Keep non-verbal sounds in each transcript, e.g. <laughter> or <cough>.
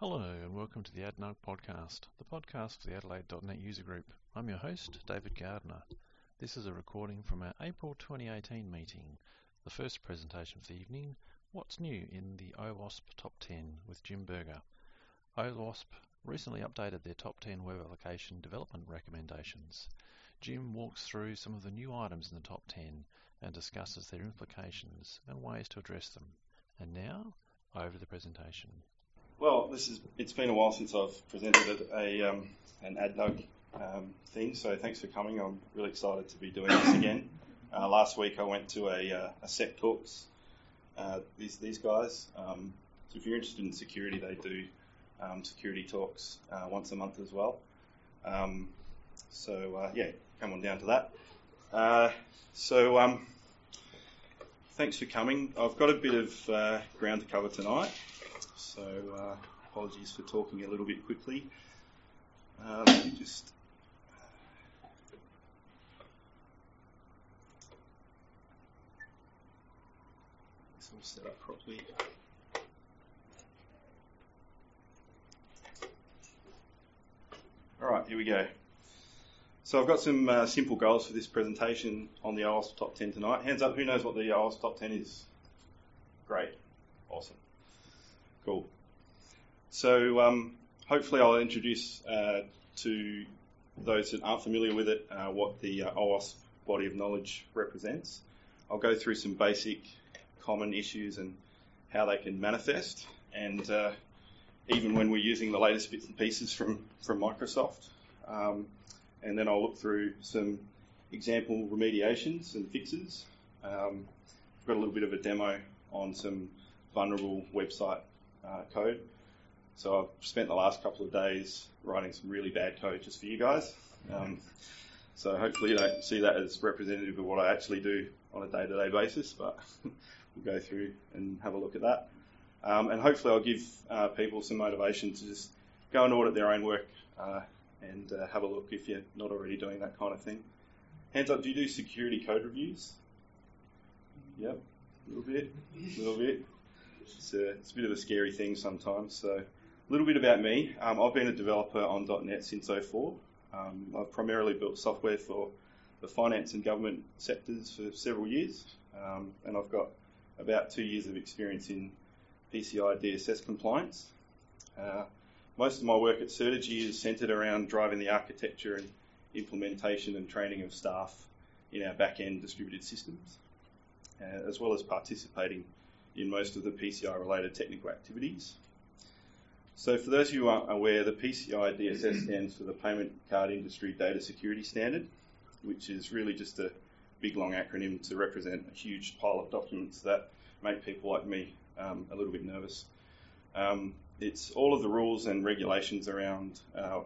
Hello and welcome to the AdNug podcast, the podcast for the Adelaide.net user group. I'm your host, David Gardner. This is a recording from our April 2018 meeting, the first presentation of the evening, What's New in the OWASP Top 10 with Jim Berger. OWASP recently updated their Top 10 web application development recommendations. Jim walks through some of the new items in the Top 10 and discusses their implications and ways to address them. And now, over to the presentation. Well, this is it's been a while since I've presented a um, an AdNug um, thing, so thanks for coming. I'm really excited to be doing this again. <coughs> Uh, last week I went to a, uh, a SEC Talks. Uh, these these guys. Um, so if you're interested in security, they do um, security talks uh, once a month as well. Um, so uh, yeah, come on down to that. Uh, so um, thanks for coming. I've got a bit of ground to cover tonight, so uh, apologies for talking a little bit quickly. Uh, let me just. This all set up properly. All right, here we go. So I've got some uh, simple goals for this presentation on the OWASP Top 10 tonight. Hands up, who knows what the OWASP Top 10 is? Great, awesome, cool. So um, hopefully I'll introduce uh, to those that aren't familiar with it uh, what the uh, OWASP body of knowledge represents. I'll go through some basic common issues and how they can manifest, and uh, even when we're using the latest bits and pieces from, from Microsoft. Um, and then I'll look through some example remediations and fixes. Um, I've got a little bit of a demo on some vulnerable website uh, code. So I've spent the last couple of days writing some really bad code just for you guys. Um, so hopefully you don't see that as representative of what I actually do on a day-to-day basis, but <laughs> we'll go through and have a look at that. Um, and hopefully I'll give uh, people some motivation to just go and audit their own work uh, and uh, have a look if you're not already doing that kind of thing. Hands up, do you do security code reviews? Yep, a little bit, a little bit. It's a, it's a bit of a scary thing sometimes. So a little bit about me. Um, I've been a developer on .NET since 04. Um, I've primarily built software for the finance and government sectors for several years, um, and I've got about two years of experience in PCI DSS compliance. Uh, most of my work at Certegy is centred around driving the architecture and implementation and training of staff in our back-end distributed systems, uh, as well as participating in most of the PCI-related technical activities. So for those of you who aren't aware, the PCI DSS stands for the Payment Card Industry Data Security Standard, which is really just a big long acronym to represent a huge pile of documents that make people like me um, a little bit nervous. Um, it's all of the rules and regulations around uh, uh,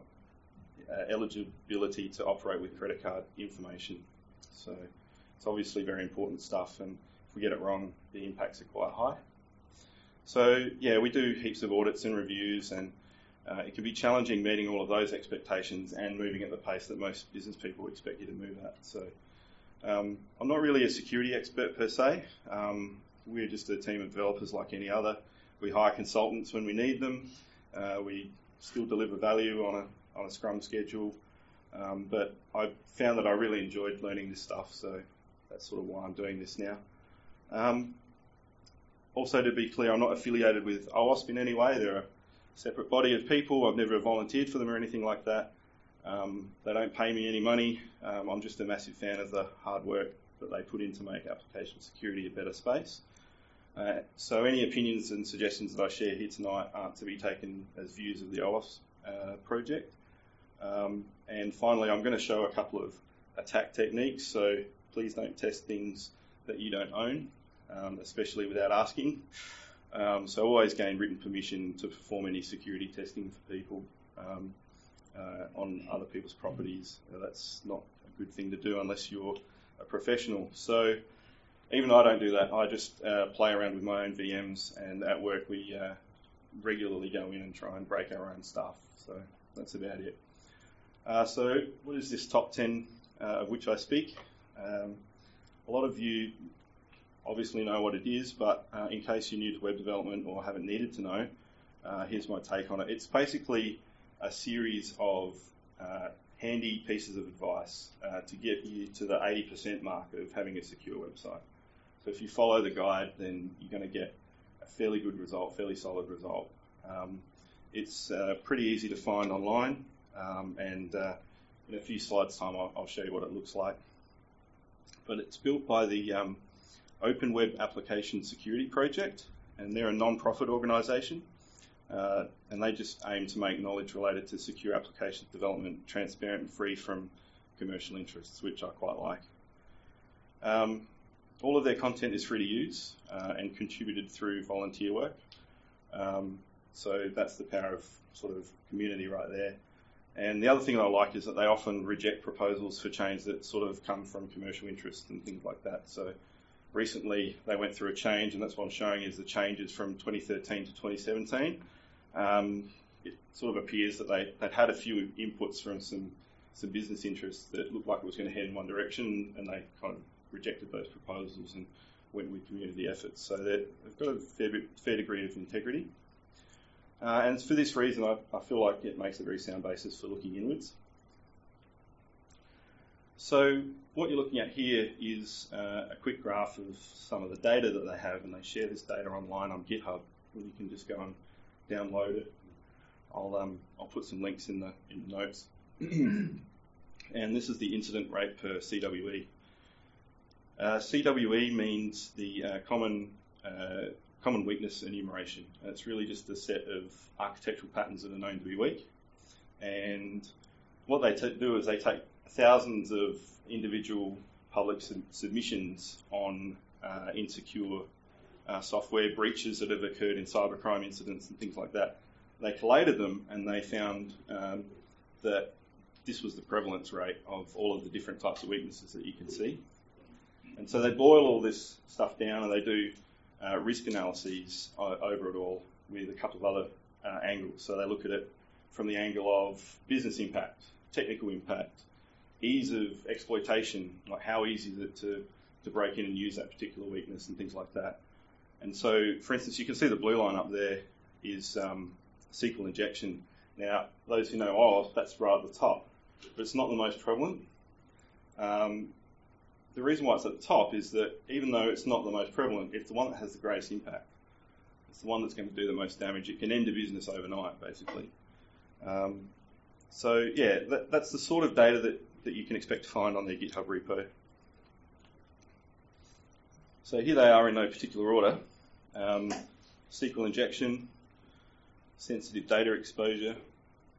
eligibility to operate with credit card information. So it's obviously very important stuff, and if we get it wrong, the impacts are quite high. So yeah, we do heaps of audits and reviews, and uh, it can be challenging meeting all of those expectations and moving at the pace that most business people expect you to move at. So um, I'm not really a security expert per se. Um, we're just a team of developers like any other. We hire consultants when we need them. Uh, we still deliver value on a on a Scrum schedule. Um, but I found that I really enjoyed learning this stuff, so that's sort of why I'm doing this now. Um, also, to be clear, I'm not affiliated with OWASP in any way. They're a separate body of people. I've never volunteered for them or anything like that. Um, they don't pay me any money. Um, I'm just a massive fan of the hard work that they put in to make application security a better space. Uh, so any opinions and suggestions that I share here tonight aren't to be taken as views of the OWASP uh, project. Um, and finally, I'm going to show a couple of attack techniques. So please don't test things that you don't own, um, especially without asking. Um, so always gain written permission to perform any security testing for people um, uh, on other people's properties. Uh, that's not a good thing to do unless you're a professional. So even I don't do that, I just uh, play around with my own VMs, and at work we uh, regularly go in and try and break our own stuff. So that's about it. Uh, so, what is this top 10 uh, of which I speak? Um, a lot of you obviously know what it is, but uh, in case you're new to web development or haven't needed to know, uh, here's my take on it. It's basically a series of uh, handy pieces of advice uh, to get you to the 80% mark of having a secure website. So if you follow the guide, then you're going to get a fairly good result, fairly solid result. Um, it's uh, pretty easy to find online, um, and uh, in a few slides' time, I'll, I'll, show you what it looks like. But it's built by the um, Open Web Application Security Project, and they're a non-profit organisation, uh, and they just aim to make knowledge related to secure application development transparent and free from commercial interests, which I quite like. Um, all of their content is free to use uh, and contributed through volunteer work. Um, so that's the power of sort of community right there. And the other thing I like is that they often reject proposals for change that sort of come from commercial interests and things like that. So recently they went through a change, and that's what I'm showing is the changes from 2013 to 2017. Um, it sort of appears that they, they'd had a few inputs from some, some business interests that looked like it was going to head in one direction, and they kind of rejected those proposals and went with community efforts. So they've got a fair, bit, fair degree of integrity. Uh, and for this reason, I, I, feel like it makes a very sound basis for looking inwards. So what you're looking at here is uh, a quick graph of some of the data that they have, and they share this data online on GitHub, and you can just go and download it. I'll um, I'll put some links in the in the notes. <clears throat> and this is the incident rate per CWE. Uh, CWE means the uh, common uh, common weakness enumeration. And it's really just a set of architectural patterns that are known to be weak. And what they t- do is they take thousands of individual public sub- submissions on uh, insecure uh, software breaches that have occurred in cybercrime incidents and things like that. They collated them and they found um, that this was the prevalence rate of all of the different types of weaknesses that you can see. And so they boil all this stuff down and they do uh, risk analyses over it all with a couple of other uh, angles. So they look at it from the angle of business impact, technical impact, ease of exploitation, like how easy is it to, to break in and use that particular weakness and things like that. And so, for instance, you can see the blue line up there is um, SQL injection. Now, those who know OWASP, that's right at the top, but it's not the most prevalent. Um, the reason why it's at the top is that even though it's not the most prevalent, it's the one that has the greatest impact. It's the one that's going to do the most damage. It can end a business overnight, basically. Um, so yeah, that, that's the sort of data that, that you can expect to find on their GitHub repo. So here they are in no particular order. Um, SQL injection, sensitive data exposure,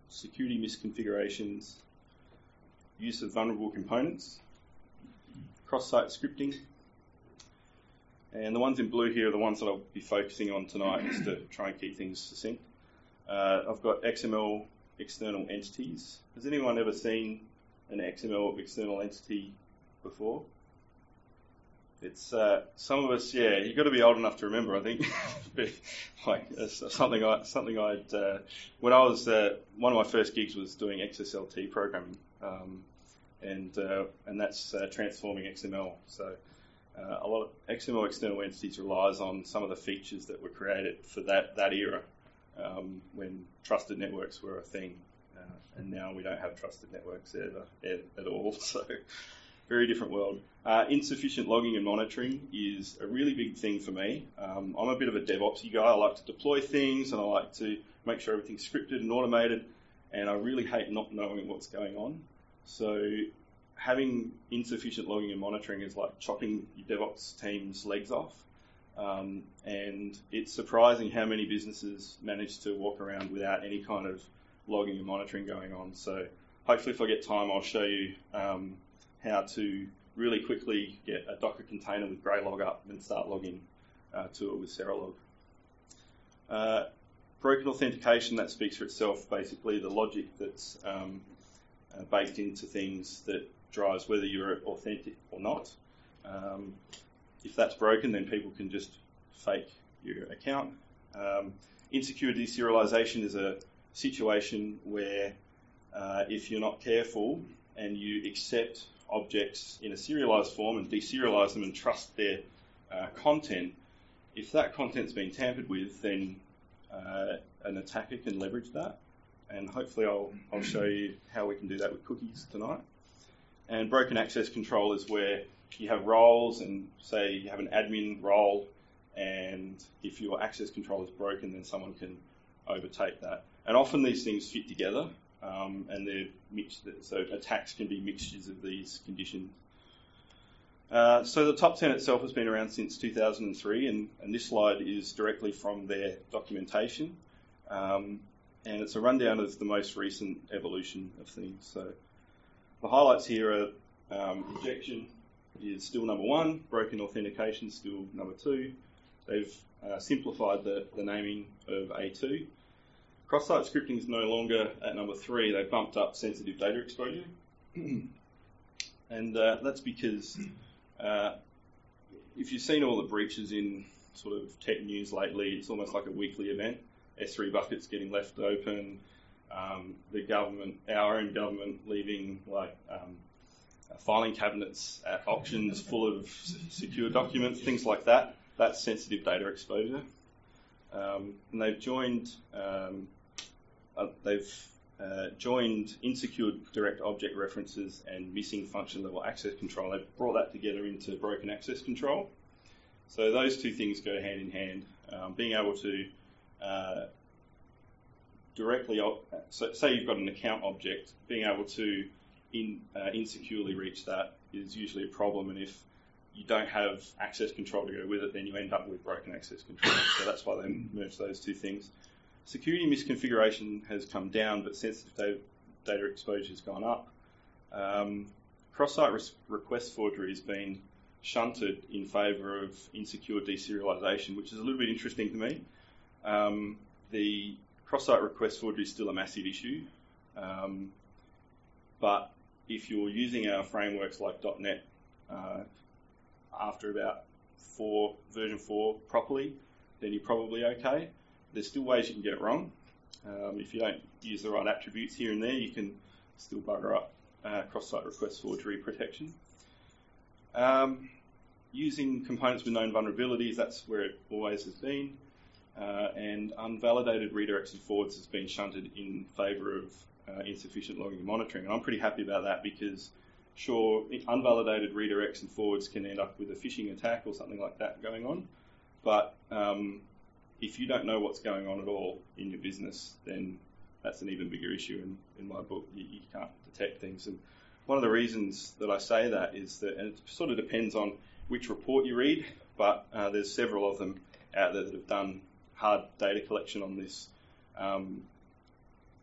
security misconfigurations, use of vulnerable components, cross-site scripting. And the ones in blue here are the ones that I'll be focusing on tonight just to try and keep things succinct. Uh, I've got XML external entities. Has anyone ever seen an XML external entity before? It's uh, some of us, yeah. You've got to be old enough to remember, I think. <laughs> like something I something I'd uh, when I was uh, one of my first gigs was doing XSLT programming. Um, and uh, and that's uh, transforming XML. So uh, a lot of XML external entities relies on some of the features that were created for that that era um, when trusted networks were a thing, uh, and now we don't have trusted networks ever at all. <laughs> So very different world. Uh, insufficient logging and monitoring is a really big thing for me. Um, I'm a bit of a DevOpsy guy. I like to deploy things and I like to make sure everything's scripted and automated. And I really hate not knowing what's going on. So having insufficient logging and monitoring is like chopping your DevOps team's legs off. Um, and it's surprising how many businesses manage to walk around without any kind of logging and monitoring going on. So hopefully, if I get time, I'll show you um, how to really quickly get a Docker container with Graylog up and start logging uh, to it with Serilog. Uh, broken authentication, that speaks for itself. Basically, the logic that's um, uh, baked into things that drives whether you're authentic or not. Um, if that's broken, then people can just fake your account. Um, insecure deserialization is a situation where uh, if you're not careful and you accept objects in a serialized form and deserialize them and trust their uh, content, if that content's been tampered with, then uh, an attacker can leverage that. And hopefully, I'll, I'll show you how we can do that with cookies tonight. And broken access control is where you have roles, and say you have an admin role, and if your access control is broken, then someone can overtake that. And often these things fit together, um, and they're mixed. So attacks can be mixtures of these conditions. Uh, so the top 10 itself has been around since 2003, and, and this slide is directly from their documentation. Um, and it's a rundown of the most recent evolution of things. So the highlights here are um, injection is still number one, broken authentication still number two. They've uh, simplified the, the naming of A2. Cross-site scripting is no longer at number three. They bumped up sensitive data exposure, <clears throat> and uh, that's because uh, if you've seen all the breaches in sort of tech news lately, it's almost like a weekly event. S3 buckets getting left open, um, the government, our own government, leaving like um, filing cabinets at auctions full of secure documents, things like that. That's sensitive data exposure. Um, and they've joined um, uh, they've uh, joined insecure direct object references and missing function level access control. They've brought that together into broken access control. So those two things go hand in hand. Um, being able to uh, directly, so say you've got an account object, being able to in, uh, insecurely reach that is usually a problem. And if you don't have access control to go with it, then you end up with broken access control. so that's why they merged those two things. Security misconfiguration has come down, but sensitive data, exposure has gone up. Um, cross-site request forgery has been shunted in favour of insecure deserialization, which is a little bit interesting to me. Um, the cross-site request forgery is still a massive issue, um, but if you're using our frameworks like .NET uh, after about four version four properly, then you're probably okay. There's still ways you can get it wrong. Um, if you don't use the right attributes here and there, you can still bugger up uh, cross-site request forgery protection. Um, using components with known vulnerabilities, that's where it always has been. Uh, and unvalidated redirects and forwards has been shunted in favour of uh, insufficient logging and monitoring. And I'm pretty happy about that because, sure, unvalidated redirects and forwards can end up with a phishing attack or something like that going on. But um, if you don't know what's going on at all in your business, then that's an even bigger issue. In, in my book, you, you can't detect things. And one of the reasons that I say that is that, and it sort of depends on which report you read, but uh, there's several of them out there that have done hard data collection on this. Um,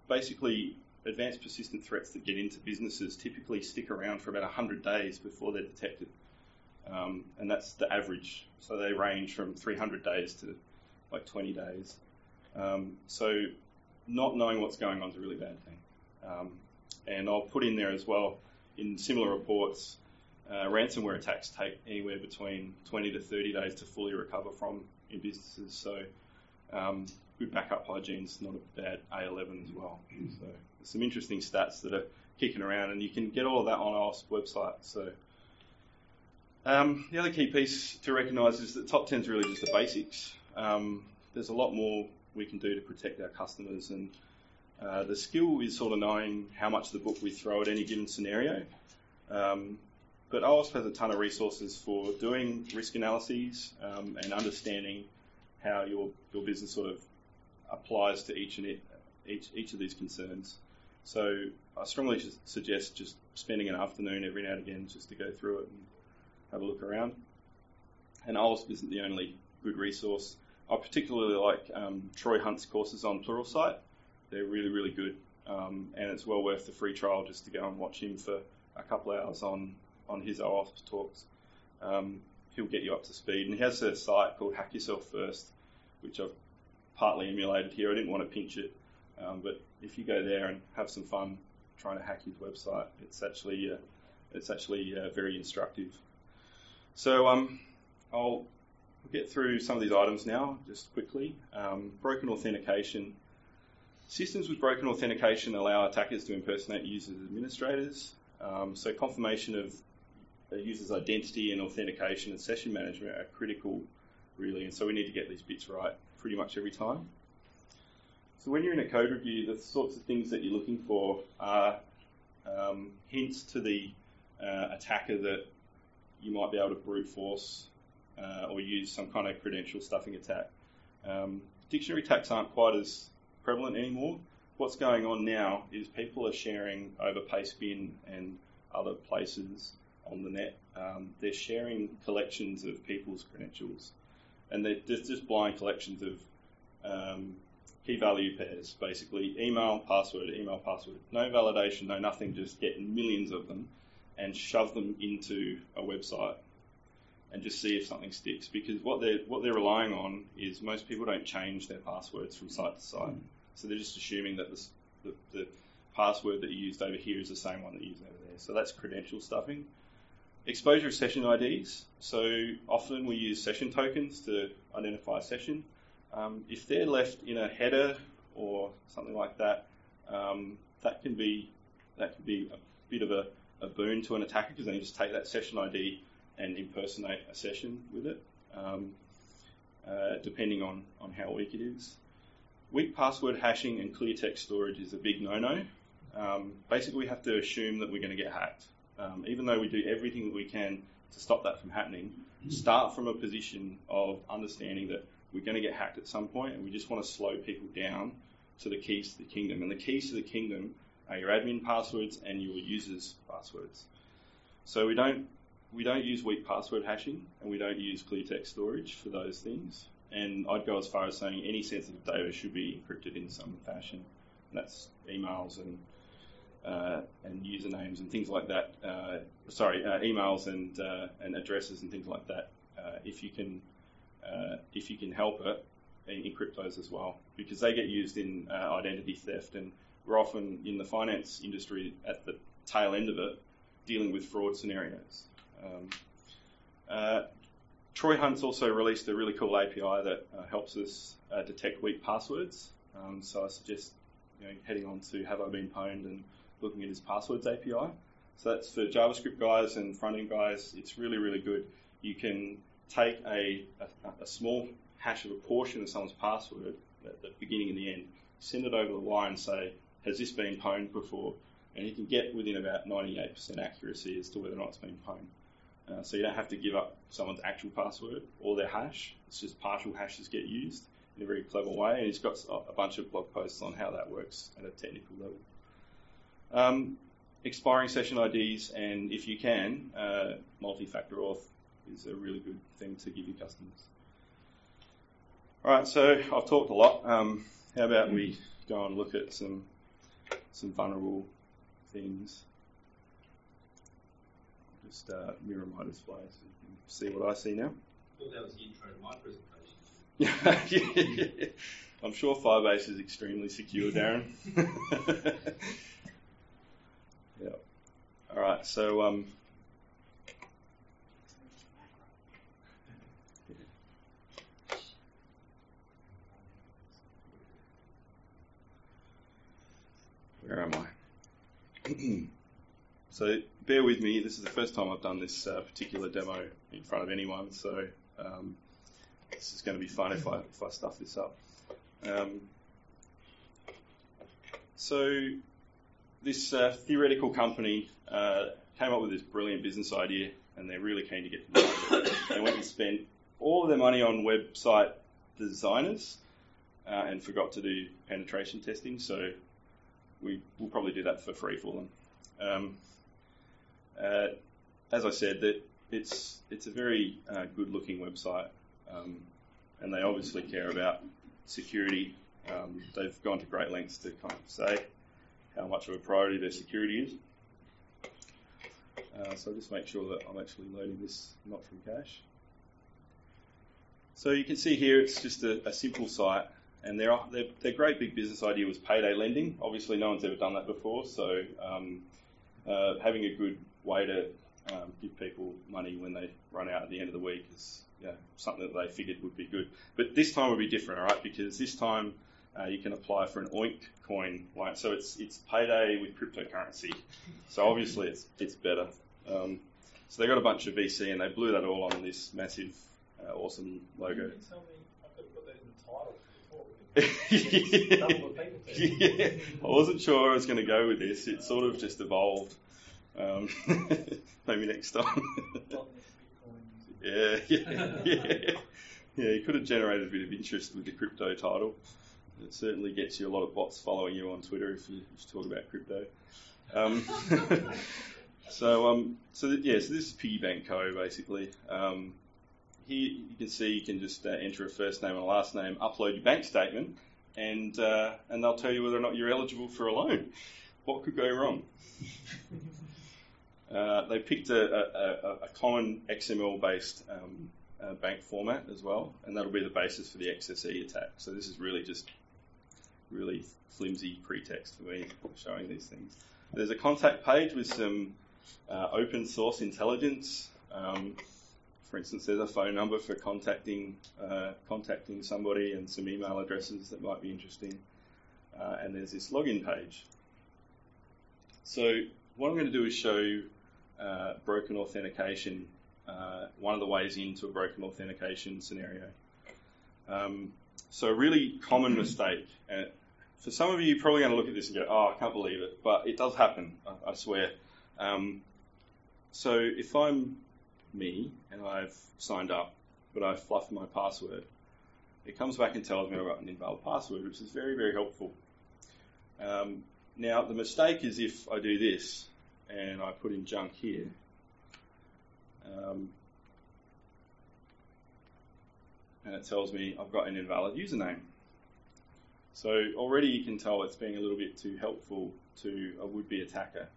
basically, advanced persistent threats that get into businesses typically stick around for about 100 days before they're detected. Um, and that's the average. So they range from 300 days to like 20 days. Um, so not knowing what's going on is a really bad thing. Um, and I'll put in there as well, in similar reports, uh, ransomware attacks take anywhere between 20 to 30 days to fully recover from in businesses. So um, good backup hygiene is not a bad A11 as well. So some interesting stats that are kicking around, and you can get all of that on our website. So um, the other key piece to recognise is that top 10 is really just the basics. Um, there's a lot more we can do to protect our customers, and uh, the skill is sort of knowing how much of the book we throw at any given scenario. Um, but OWASP has a ton of resources for doing risk analyses um, and understanding how your, your business sort of applies to each and each, each of these concerns. So I strongly suggest just spending an afternoon every now and again just to go through it and have a look around. And OWASP isn't the only good resource. I particularly like um, Troy Hunt's courses on Pluralsight. They're really, really good, um, and it's well worth the free trial just to go and watch him for a couple of hours on on his OWASP talks. Um, he'll get you up to speed, and he has a site called Hack Yourself First, which I've partly emulated here. I didn't want to pinch it, um, but if you go there and have some fun trying to hack his website, it's actually uh, it's actually uh, very instructive. So um, I'll get through some of these items now, just quickly. Um, broken authentication. Systems with broken authentication allow attackers to impersonate users administrators. Um, so confirmation of a user's identity and authentication and session management are critical, really, and so we need to get these bits right pretty much every time. So when you're in a code review, the sorts of things that you're looking for are um, hints to the uh, attacker that you might be able to brute force uh, or use some kind of credential stuffing attack. Um, dictionary attacks aren't quite as prevalent anymore. What's going on now is people are sharing over Pastebin and other places on the net. Um, they're sharing collections of people's credentials, and they're just, just blind collections of um, key value pairs, basically email, password, email, password. No validation, no nothing, just get millions of them and shove them into a website and just see if something sticks. Because what they're what they're relying on is most people don't change their passwords from site to site, mm. so they're just assuming that the, the, the password that you used over here is the same one that you used over there. So that's credential stuffing. Exposure of session IDs. So often we use session tokens to identify a session. Um, if they're left in a header or something like that, um, that can be that can be a bit of a, a boon to an attacker because they can just take that session ID and impersonate a session with it, um, uh, depending on, on how weak it is. Weak password hashing and clear text storage is a big no-no. Um, basically, we have to assume that we're going to get hacked. Um, even though we do everything that we can to stop that from happening, start from a position of understanding that we're going to get hacked at some point, and we just want to slow people down to the keys to the kingdom. And the keys to the kingdom are your admin passwords and your users' passwords. So we don't we don't use weak password hashing, and we don't use clear text storage for those things. And I'd go as far as saying any sensitive data should be encrypted in some fashion. And that's emails and uh, and usernames and things like that. Uh, sorry, uh, emails and uh, and addresses and things like that. Uh, if you can uh, if you can help it, in cryptos as well because they get used in identity theft, and we're often in the finance industry at the tail end of it, dealing with fraud scenarios. Um, Troy Hunt's also released a really cool API that helps us detect weak passwords. Um, so I suggest you know, heading on to Have I Been Pwned and looking at his passwords API. So that's for JavaScript guys and front end guys. It's really, really good. You can take a, a, a small hash of a portion of someone's password at the beginning and the end, send it over the wire and say, has this been pwned before? And you can get within about 98% accuracy as to whether or not it's been pwned. Uh, so you don't have to give up someone's actual password or their hash. It's just partial hashes get used in a very clever way. And he's got a bunch of blog posts on how that works at a technical level. Um, expiring session IDs, and if you can, uh, multi-factor auth is a really good thing to give your customers. All right, so I've talked a lot. Um, how about we go and look at some some vulnerable things? Just uh, mirror my display so you can see what I see now. That was the intro to my presentation. <laughs> I'm sure Firebase is extremely secure, Darren. <laughs> <laughs> All right, so um, where am I? <clears throat> so bear with me. This is the first time I've done this uh, particular demo in front of anyone, so um, this is going to be fun if I if I stuff this up. Um, so this uh, theoretical company uh, came up with this brilliant business idea, and they're really keen to get to market. they went and spent all of their money on website designers uh, and forgot to do penetration testing. So we will probably do that for free for them. Um, uh, as I said, that it's it's a very uh, good-looking website, um, and they obviously care about security. Um, they've gone to great lengths to kind of say how much of a priority their security is. Uh, so just make sure that I'm actually loading this not from cache. So you can see here it's just a, a simple site, and their, their, their great big business idea was payday lending. Obviously, no one's ever done that before, so um, uh, having a good way to um, give people money when they run out at the end of the week is something that they figured would be good. But this time would be different, all right? Because this time uh, you can apply for an OINC coin. Like, so it's it's payday with cryptocurrency. So obviously it's it's better. Um, so they got a bunch of VC and they blew that all on this massive, uh, awesome logo. You tell me, I could put that in the title yeah. <laughs> I wasn't sure I was going to go with this. It sort of just evolved. Um, <laughs> maybe next time. <laughs> yeah, yeah, yeah. Yeah, you could have generated a bit of interest with the crypto title. It certainly gets you a lot of bots following you on Twitter if you, if you talk about crypto. Um, so, um, so th- yeah, so this is Piggy Bank Co. basically. Um, here you can see you can just uh, enter a first name and a last name, upload your bank statement, and uh, and they'll tell you whether or not you're eligible for a loan. What could go wrong? <laughs> Uh, they picked a, a, a common XML-based um, uh, bank format as well, and that'll be the basis for the XXE attack. So this is really just really flimsy pretext for me showing these things. There's a contact page with some uh, open source intelligence. Um, for instance, there's a phone number for contacting uh, contacting somebody and some email addresses that might be interesting. Uh, and there's this login page. So what I'm going to do is show uh, broken authentication, uh, one of the ways into a broken authentication scenario. Um, so a really common mistake. Uh, for some of you, you're probably going to look at this and go, "Oh, I can't believe it," but it does happen. I, I swear. Um, so if I'm me and I've signed up, but I've fluffed my password, it comes back and tells me I've got an invalid password, which is very, very helpful. Um, now, the mistake is if I do this and I put in junk here, um, and it tells me I've got an invalid username. So already you can tell it's being a little bit too helpful to a would-be attacker.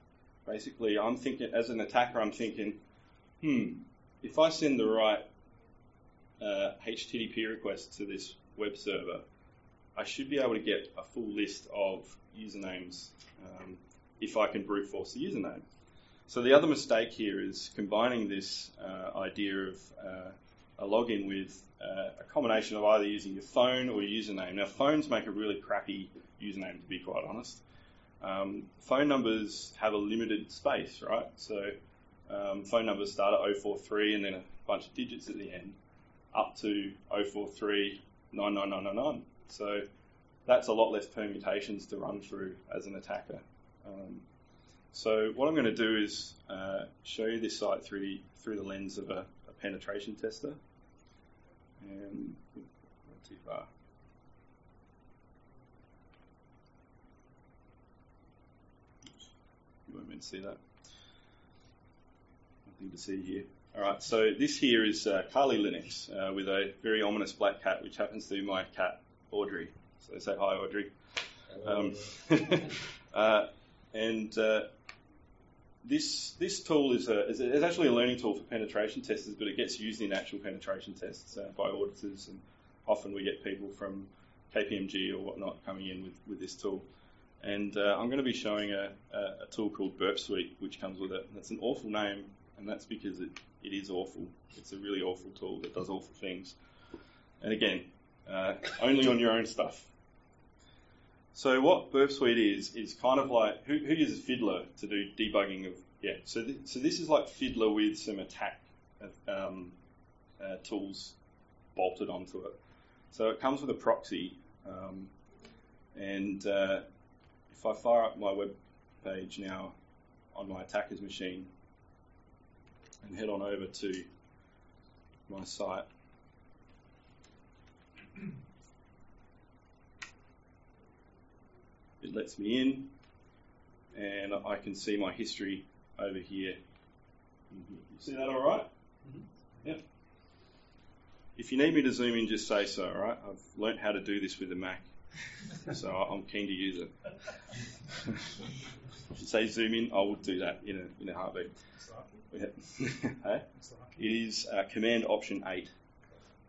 Basically, I'm thinking, as an attacker, I'm thinking, hmm, if I send the right uh, HTTP request to this web server, I should be able to get a full list of usernames um, if I can brute force the username. So the other mistake here is combining this uh, idea of uh, a login with uh, a combination of either using your phone or your username. Now, phones make a really crappy username, to be quite honest. Um, phone numbers have a limited space, right? So um, phone numbers start at 043 and then a bunch of digits at the end, up to 043 99999. So that's a lot less permutations to run through as an attacker. Um, so what I'm going to do is uh, show you this site through through the lens of a, a penetration tester. And not too far. You won't to see that. Nothing to see here. All right, so this here is uh, Kali Linux uh, with a very ominous black cat, which happens to be my cat Audrey. So say hi, Audrey. Um, <laughs> uh, and uh, this this tool is, a, is, a, is, actually a learning tool for penetration testers, but it gets used in actual penetration tests uh, by auditors, and often we get people from KPMG or whatnot coming in with, with this tool. And uh, I'm going to be showing a, a, a, tool called Burp Suite, which comes with it. That's an awful name, and that's because it, it is awful. It's a really awful tool that does awful things. And again, uh, only on your own stuff. So what Burp Suite is is kind of like who, who uses Fiddler to do debugging of yeah. So th- so this is like Fiddler with some attack um, uh, tools bolted onto it. So it comes with a proxy, um, and uh, if I fire up my web page now on my attacker's machine and head on over to my site. It lets me in, and I can see my history over here. You see that all right? mm-hmm. Yep. If you need me to zoom in, just say so, all right? I've learnt how to do this with the Mac, <laughs> so I'm keen to use it. if you say zoom in, I will do that in a, in a heartbeat. <laughs> hey? It is uh, Command Option 8.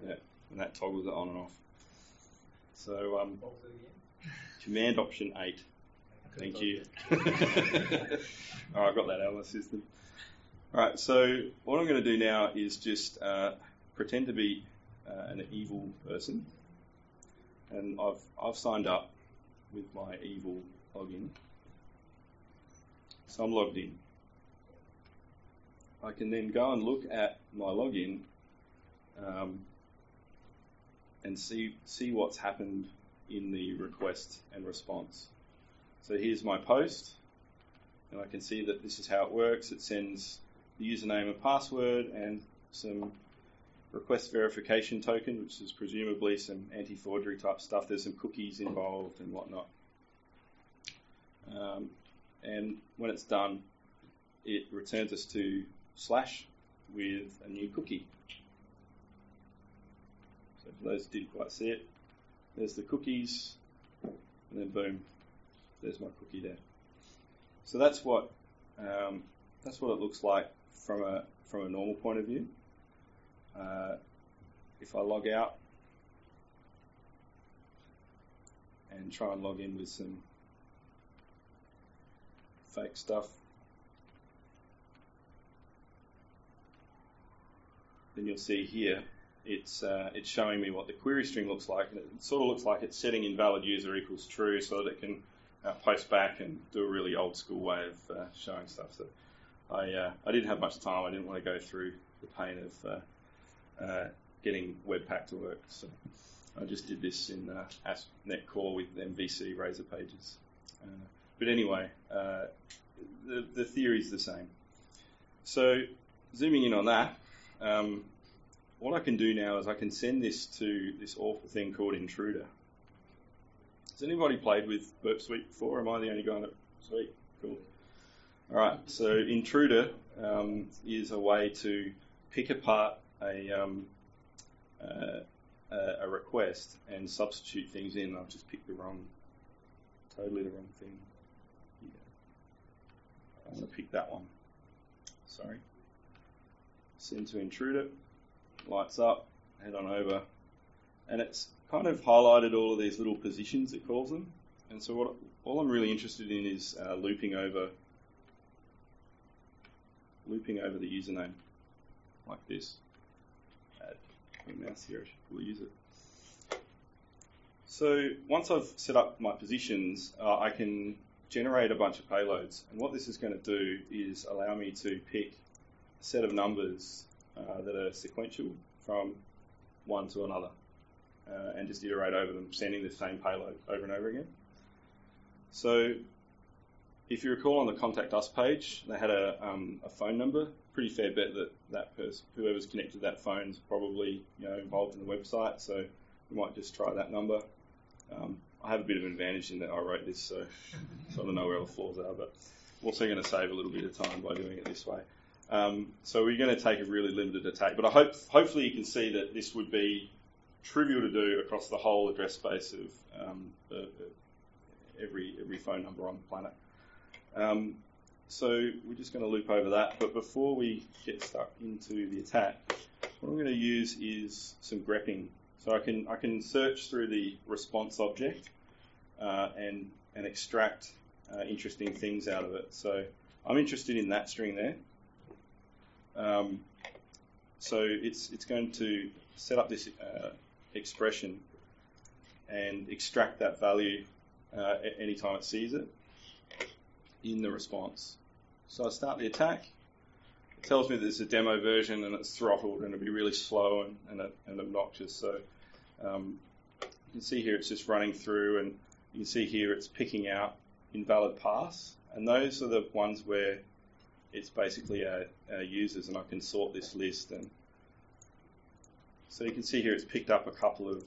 Yeah, and that toggles it on and off. So, um, Command Option 8. Thank you. <laughs> All right, I've got that out of my system. All right, so what I'm going to do now is just uh, pretend to be uh, an evil person, and I've I've signed up with my evil login, so I'm logged in. I can then go and look at my login um, and see see what's happened in the request and response. So here's my post, and I can see that this is how it works. It sends the username and password and some request verification token, which is presumably some anti-forgery type stuff. There's some cookies involved and whatnot. Um, and when it's done, it returns us to slash with a new cookie. So for those who didn't quite see it, there's the cookies, and then boom, there's my cookie there. So that's what um, that's what it looks like from a from a normal point of view. Uh, if I log out and try and log in with some fake stuff, then you'll see here it's uh, it's showing me what the query string looks like, and it sort of looks like it's setting invalid user equals true, so that it can uh, post back and do a really old school way of uh, showing stuff. So I uh, I didn't have much time. I didn't want to go through the pain of uh, uh, getting Webpack to work, so I just did this in uh, ASP.NET Core with MVC Razor pages. but anyway, the the theory is the same. So zooming in on that. Um, what I can do now is I can send this to this awful thing called Intruder. Has anybody played with Burp Suite before? Am I the only guy that Sweet? Cool. All right. So Intruder um, is a way to pick apart a um, uh, a request and substitute things in. I've just picked the wrong, totally the wrong thing. Yeah. I want to pick that one. Sorry. Send to intrude it, lights up, head on over, and it's kind of highlighted all of these little positions, it calls them. And so what all I'm really interested in is uh, looping over looping over the username like this. Add mouse here, probably use it. So once I've set up my positions, uh, I can generate a bunch of payloads. And what this is going to do is allow me to pick set of numbers uh, that are sequential from one to another uh, and just iterate over them, sending the same payload over and over again. So if you recall on the contact us page, they had a, um, a phone number. Pretty fair bet that that whoever's connected to that phone, is probably you know involved in the website. So we might just try that number. Um, I have a bit of an advantage in that I wrote this, so, so <laughs> I don't know where all the flaws are, but I'm also going to save a little bit of time by doing it this way. Um, so we're going to take a really limited attack, but I hope hopefully you can see that this would be trivial to do across the whole address space of um, the, the every every phone number on the planet. Um, so we're just going to loop over that, but before we get stuck into the attack, what I'm going to use is some grepping. So I can I can search through the response object uh, and and extract uh, interesting things out of it. So I'm interested in that string there. Um, so it's it's going to set up this uh, expression and extract that value uh, anytime it sees it in the response. So I start the attack. It tells me there's a demo version and it's throttled and it'll be really slow and, and, and obnoxious. So um, you can see here it's just running through and you can see here it's picking out invalid paths. And those are the ones where it's basically our, our users, and I can sort this list. And so you can see here it's picked up a couple of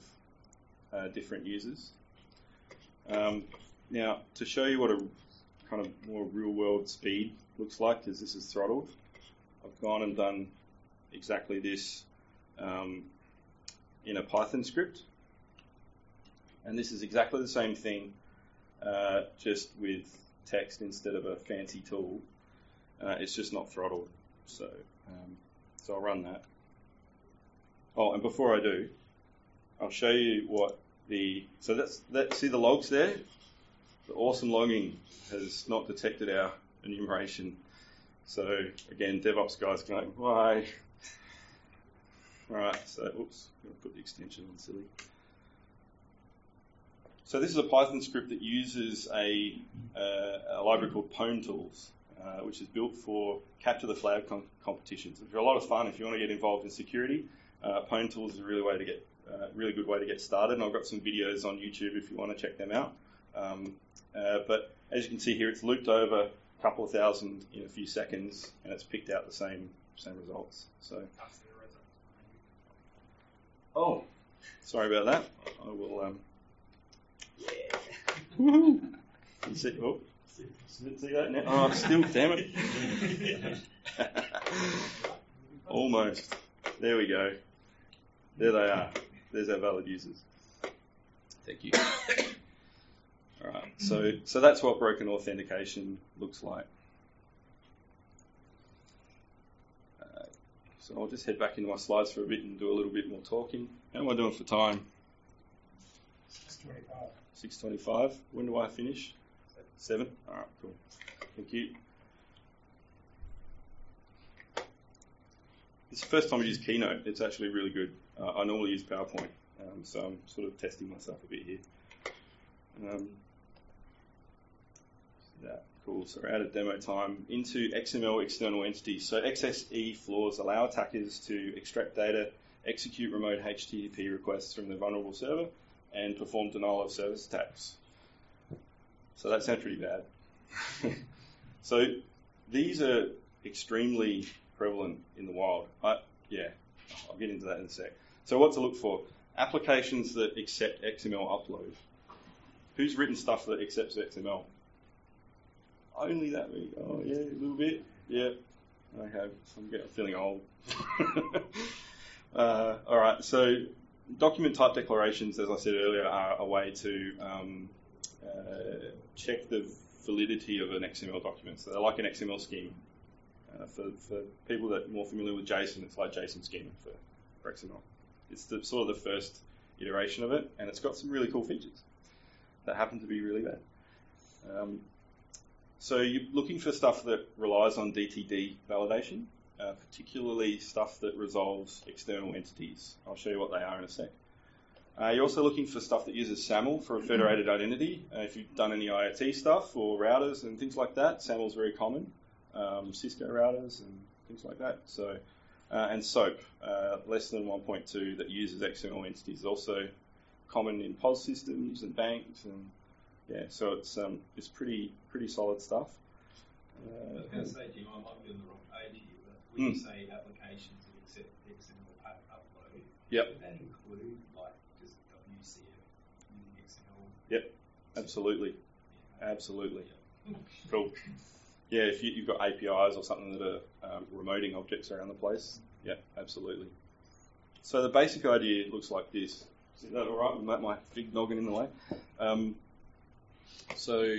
uh, different users. Um, now, to show you what a kind of more real world speed looks like, because this is throttled, I've gone and done exactly this um, in a Python script. And this is exactly the same thing, uh, just with text instead of a fancy tool. Uh, it's just not throttled. So, um, so I'll run that. Oh, and before I do, I'll show you what the, so that's, that, see the logs there? The awesome logging has not detected our enumeration. So again, DevOps guys going, why? Alright, so, oops, I'm put the extension on silly. So this is a Python script that uses a, uh, a library called Pwn Tools. Uh, which is built for capture the flag com- competitions. Which are a lot of fun if you want to get involved in security. Uh, Pwn Tools is a really way to get uh, really good way to get started. And I've got some videos on YouTube if you want to check them out. Um, uh, but as you can see here, it's looped over a couple of thousand in a few seconds, and it's picked out the same same results. So, oh, sorry about that. I will. Um, Woohoo! You see, oh, see, see that now? Oh, still, damn it. <laughs> Almost. There we go. There they are. There's our valid users. Thank you. <coughs> All right. So, so that's what broken authentication looks like. Uh, so I'll just head back into my slides for a bit and do a little bit more talking. How am I doing for time? 6.25. When do I finish? 7? Alright, cool. Thank you. This is the first time I use Keynote. It's actually really good. Uh, I normally use PowerPoint, um, so I'm sort of testing myself a bit here. Um, that cool. So we're out of demo time into XML external entities. So XSE flaws allow attackers to extract data, execute remote HTTP requests from the vulnerable server, and perform denial of service attacks. So that sounds pretty bad. so these are extremely prevalent in the wild. I, yeah, I'll get into that in a sec. So what to look for? Applications that accept XML upload. Who's written stuff that accepts XML? Only that many. Oh yeah, a little bit. Yeah. Okay, I'm getting feeling old. <laughs> uh, all right. So document type declarations, as I said earlier, are a way to um, uh, check the validity of an XML document. So they're like an XML schema. Uh, for, for people that are more familiar with JSON, it's like JSON schema for, for XML. It's the, sort of the first iteration of it, and it's got some really cool features that happen to be really bad. Um, so you're looking for stuff that relies on DTD validation, uh, particularly stuff that resolves external entities. I'll show you what they are in a sec. Uh, you're also looking for stuff that uses SAML for a federated identity. Uh, if you've done any IoT stuff or routers and things like that, SAML is very common. Um, Cisco routers and things like that. So, uh, and SOAP, uh, less than 1.2 that uses XML entities, is also common in POS systems and banks and yeah, so it's um, it's pretty pretty solid stuff. I was going to say, Jim, I might be on the wrong page here, but when you say applications that accept XML upload, Yep. would that include like just WCF using XML? Yep, absolutely, absolutely. Cool. Yeah, if you, you've got APIs or something that are um, remoting objects around the place, yeah, absolutely. So the basic idea looks like this. Is that all right? with my, my big noggin in the way. Um, so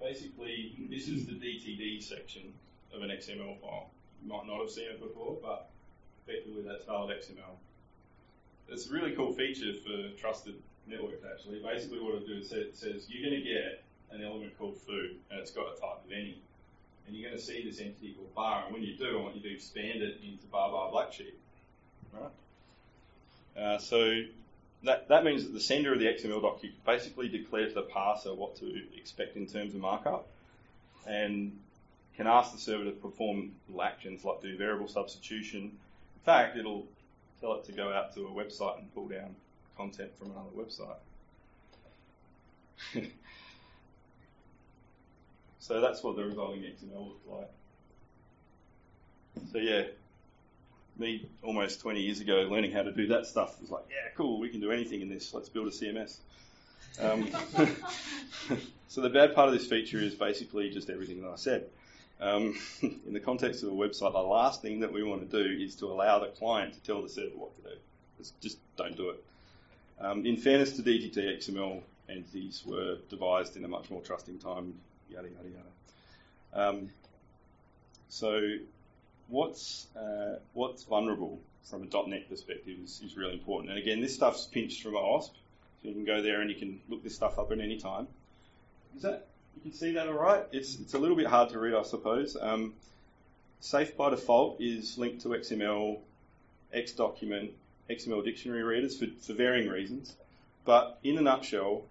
basically, this is the DTD section of an XML file. You might not have seen it before, but effectively that's valid XML. It's a really cool feature for trusted networks actually. Basically what it does is it says you're going to get an element called foo and it's got a type of any. And you're going to see this entity called bar and when you do I want you to expand it into bar bar black sheep. Right? Uh, so that, that means that the sender of the XML doc you basically declare to the parser what to expect in terms of markup and can ask the server to perform actions like do variable substitution. In fact, it'll tell it to go out to a website and pull down content from another website. <laughs> so that's what the resulting XML looks like. So yeah, me almost 20 years ago learning how to do that stuff was like, yeah, cool, we can do anything in this. Let's build a CMS. Um, <laughs> so the bad part of this feature is basically just everything that I said. Um, <laughs> in the context of a website, the last thing that we want to do is to allow the client to tell the server what to do. Just, just don't do it. Um, in fairness to DTD, XML entities were devised in a much more trusting time, yada, yada, yada. Um, so what's, uh, what's vulnerable from a .NET perspective is, is really important. And again, this stuff's pinched from Osp. so you can go there and you can look this stuff up at any time. Is that you can see that all right? It's, it's a little bit hard to read, I suppose. Um, safe by default is linked to XML, XDocument, XML dictionary readers for, for varying reasons. But in a nutshell,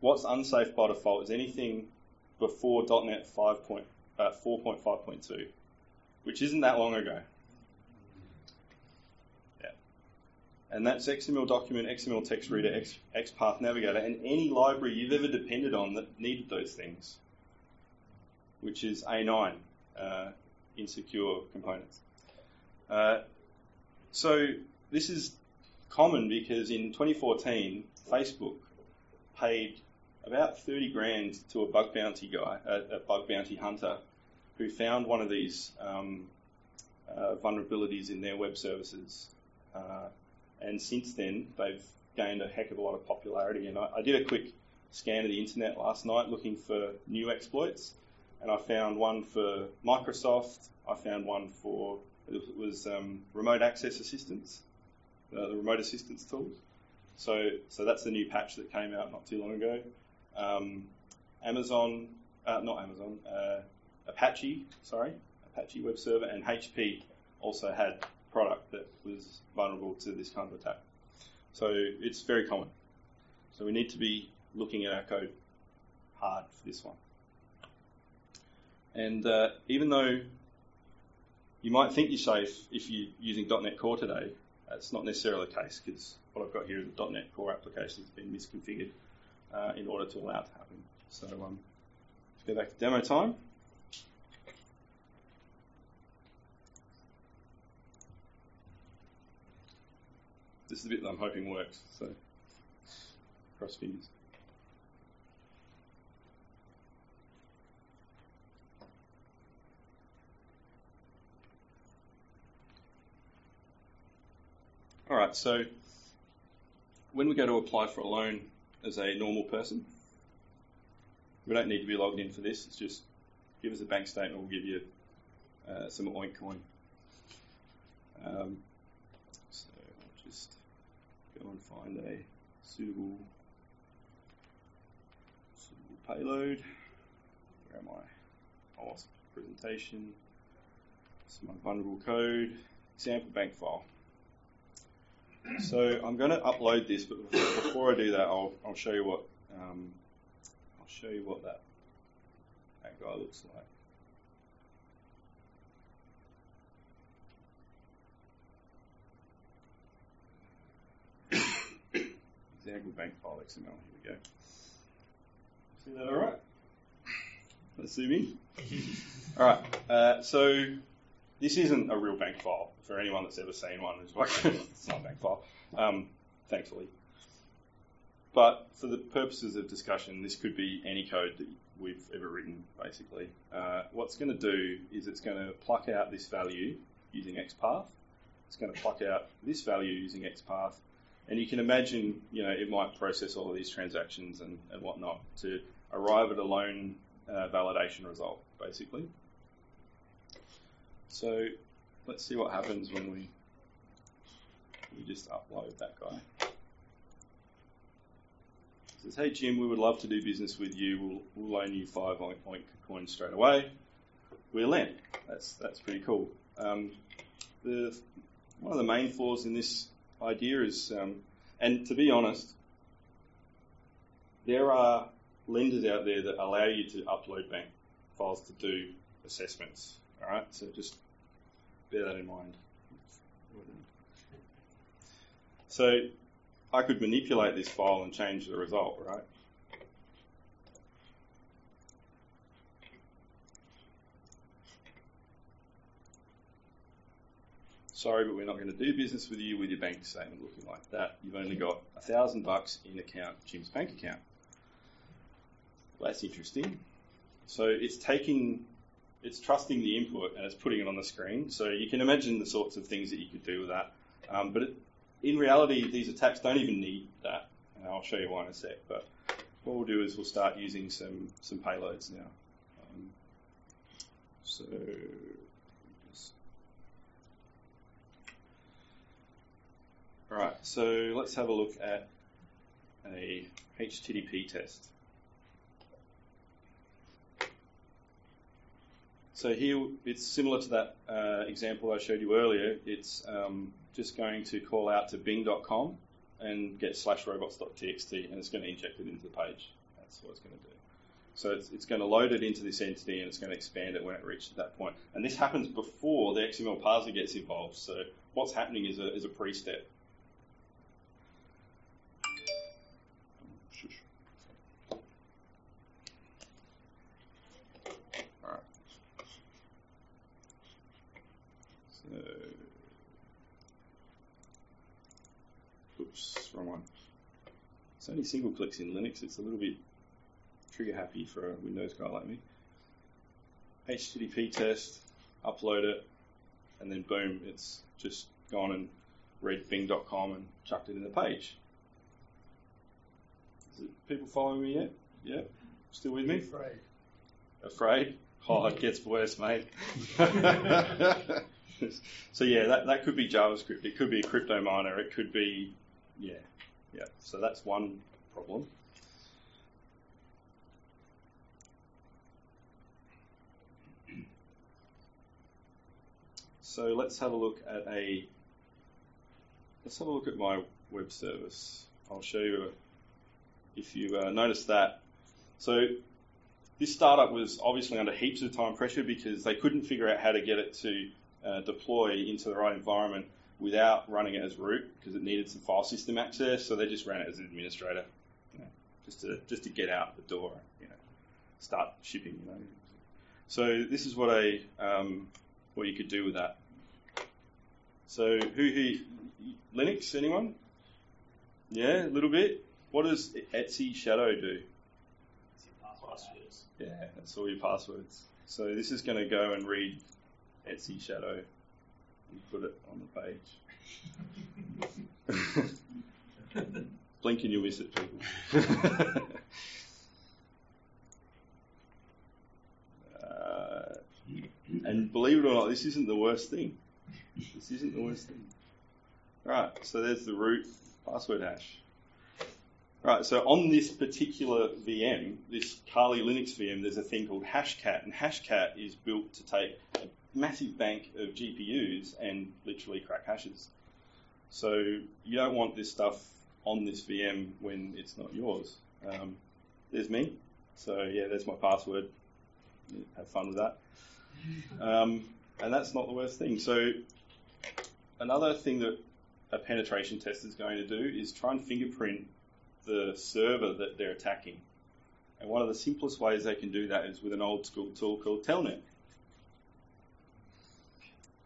what's unsafe by default is anything before .NET 5 point, uh, 4.5.2, which isn't that long ago. And that's XML document, XML text reader, X, XPath navigator, and any library you've ever depended on that needed those things, which is A9, uh, insecure components. Uh, so this is common because in 2014, Facebook paid about 30 grand to a bug bounty guy, a, a bug bounty hunter, who found one of these um, uh, vulnerabilities in their web services. And since then, they've gained a heck of a lot of popularity. And I, I, did a quick scan of the internet last night looking for new exploits, and I found one for Microsoft. I found one for it was um, remote access assistance, uh, the remote assistance tools. So, so that's the new patch that came out not too long ago. Um, Amazon, uh, not Amazon, uh, Apache, sorry, Apache web server, and HP also had product that was vulnerable to this kind of attack. So it's very common. So we need to be looking at our code hard for this one. And uh, even though you might think you're safe if you're using .NET Core today, that's not necessarily the case because what I've got here is a .NET Core application that's been misconfigured uh, in order to allow it to happen. So um, let's go back to demo time. This is the bit that I'm hoping works, so cross fingers. All right, so when we go to apply for a loan as a normal person, we don't need to be logged in for this. It's just give us a bank statement, we'll give you uh, some OINC coin. Um, go and find a suitable, suitable payload. Where am I? Oh, presentation. Some my vulnerable code. Example bank file. So I'm going to upload this, but before I do that, I'll, I'll show you what um, I'll show you what that that guy looks like. Example bank file XML. Here we go. See that all right? Let's see me. <laughs> all right. Uh, so this isn't a real bank file for anyone that's ever seen one. It's, like, <laughs> it's not a bank file, um, thankfully. But for the purposes of discussion, this could be any code that we've ever written, basically. Uh, what's going to do is it's going to pluck out this value using XPath. It's going to pluck out this value using XPath. And you can imagine, you know, it might process all of these transactions and, and whatnot to arrive at a loan uh, validation result, basically. So let's see what happens when we we just upload that guy. It says, hey Jim, we would love to do business with you. We'll, we'll loan you five oink coins straight away. We're lend. That's that's pretty cool. Um, the one of the main flaws in this idea is, um, and to be honest, there are lenders out there that allow you to upload bank files to do assessments. All right, so just bear that in mind. So I could manipulate this file and change the result, right? Sorry, but we're not going to do business with you with your bank statement looking like that. You've only got a thousand bucks in account, Jim's bank account. Well, that's interesting. So it's taking it's trusting the input and it's putting it on the screen. So you can imagine the sorts of things that you could do with that. Um, but it, in reality, these attacks don't even need that. And I'll show you why in a sec. But what we'll do is we'll start using some, some payloads now. Um, so just all right. So let's have a look at a HTTP test. So here it's similar to that uh, example I showed you earlier. It's um, just going to call out to bing.com and get slash robots.txt and it's going to inject it into the page. That's what it's going to do. So it's, it's going to load it into this entity and it's going to expand it when it reaches that point. And this happens before the XML parser gets involved. So what's happening is a, is a pre-step. It's only single clicks in Linux. It's a little bit trigger happy for a Windows guy like me. HTTP test, upload it, and then boom, it's just gone and read bing.com and chucked it in the page. Is it people following me yet? Yeah? Still with me? Afraid. Afraid? Oh, it gets worse, mate. <laughs> <laughs> so yeah, that, that could be JavaScript. It could be a crypto miner. It could be, yeah, yeah. So that's one problem. So let's have a look at a let's have a look at my web service. I'll show you if you uh, notice that. So this startup was obviously under heaps of time pressure because they couldn't figure out how to get it to uh, deploy into the right environment without running it as root because it needed some file system access. So they just ran it as an administrator, you know, just to just to get out the door, you know, start shipping. You know. So this is what a um, what you could do with that. So who who Linux? Anyone? Yeah, a little bit. What does Etsy Shadow do? Passwords. Yeah, that's all your passwords. So this is going to go and read Etsy Shadow and put it on the page. Blink and you'll miss it, people. uh, and believe it or not, this isn't the worst thing. This isn't the worst thing. Right, so there's the root password hash. Right, so on this particular VM, this Kali Linux VM, there's a thing called Hashcat, and Hashcat is built to take a massive bank of GPUs and literally crack hashes. So you don't want this stuff on this VM when it's not yours. Um, there's me. So yeah, there's my password. Have fun with that. Um, and that's not the worst thing. So another thing that a penetration test is going to do is try and fingerprint the server that they're attacking. And one of the simplest ways they can do that is with an old school tool called Telnet.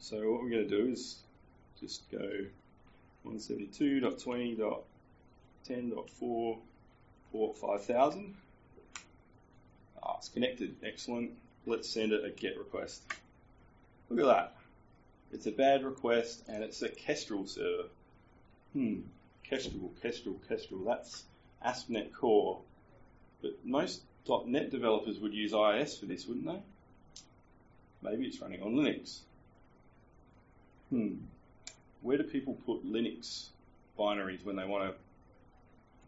So what we're going to do is just go 172.20.10.4 port 5000. Ah, it's connected. Excellent. Let's send it a GET request. Look at that. It's a bad request and it's a Kestrel server. Hmm. Kestrel, Kestrel, Kestrel. That's ASP.NET Core. But most .NET developers would use IIS for this, wouldn't they? Maybe it's running on Linux. Hmm. Where do people put Linux binaries when they want to